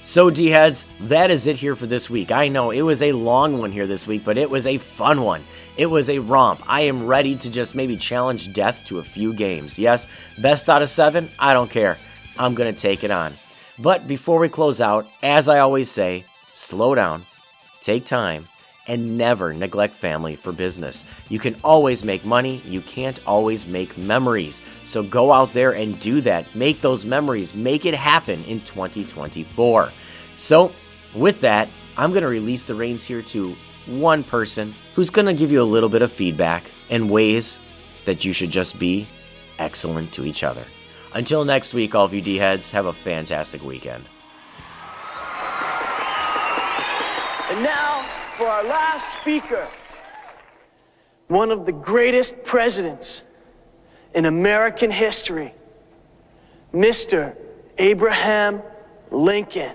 So, D heads, that is it here for this week. I know it was a long one here this week, but it was a fun one. It was a romp. I am ready to just maybe challenge death to a few games. Yes, best out of seven? I don't care. I'm going to take it on. But before we close out, as I always say, slow down, take time, and never neglect family for business. You can always make money, you can't always make memories. So go out there and do that. Make those memories, make it happen in 2024. So, with that, I'm going to release the reins here to one person who's going to give you a little bit of feedback and ways that you should just be excellent to each other. Until next week, all of you D heads, have a fantastic weekend. And now, for our last speaker, one of the greatest presidents in American history, Mr. Abraham Lincoln.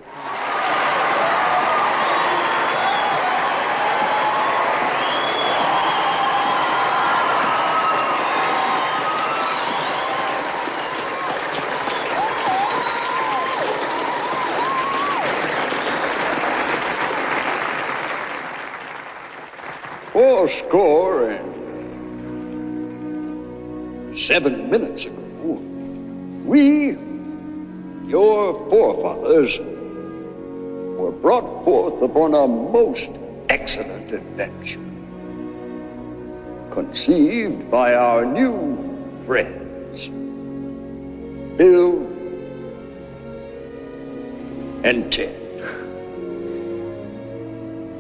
Score and seven minutes ago, we, your forefathers, were brought forth upon a most excellent adventure, conceived by our new friends, Bill and Ted.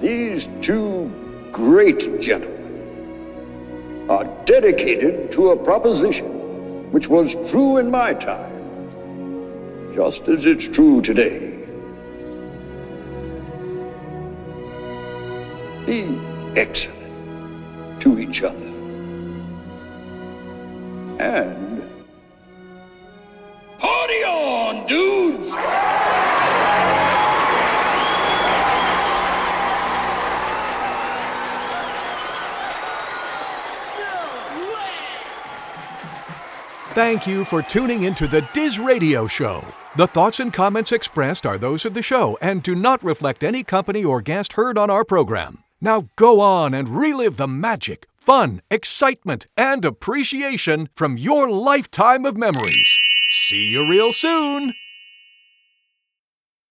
These two great gentlemen are dedicated to a proposition which was true in my time, just as it's true today. Be excellent to each other. And party on, dudes! Thank you for tuning into the Diz Radio Show. The thoughts and comments expressed are those of the show and do not reflect any company or guest heard on our program. Now go on and relive the magic, fun, excitement, and appreciation from your lifetime of memories. See you real soon!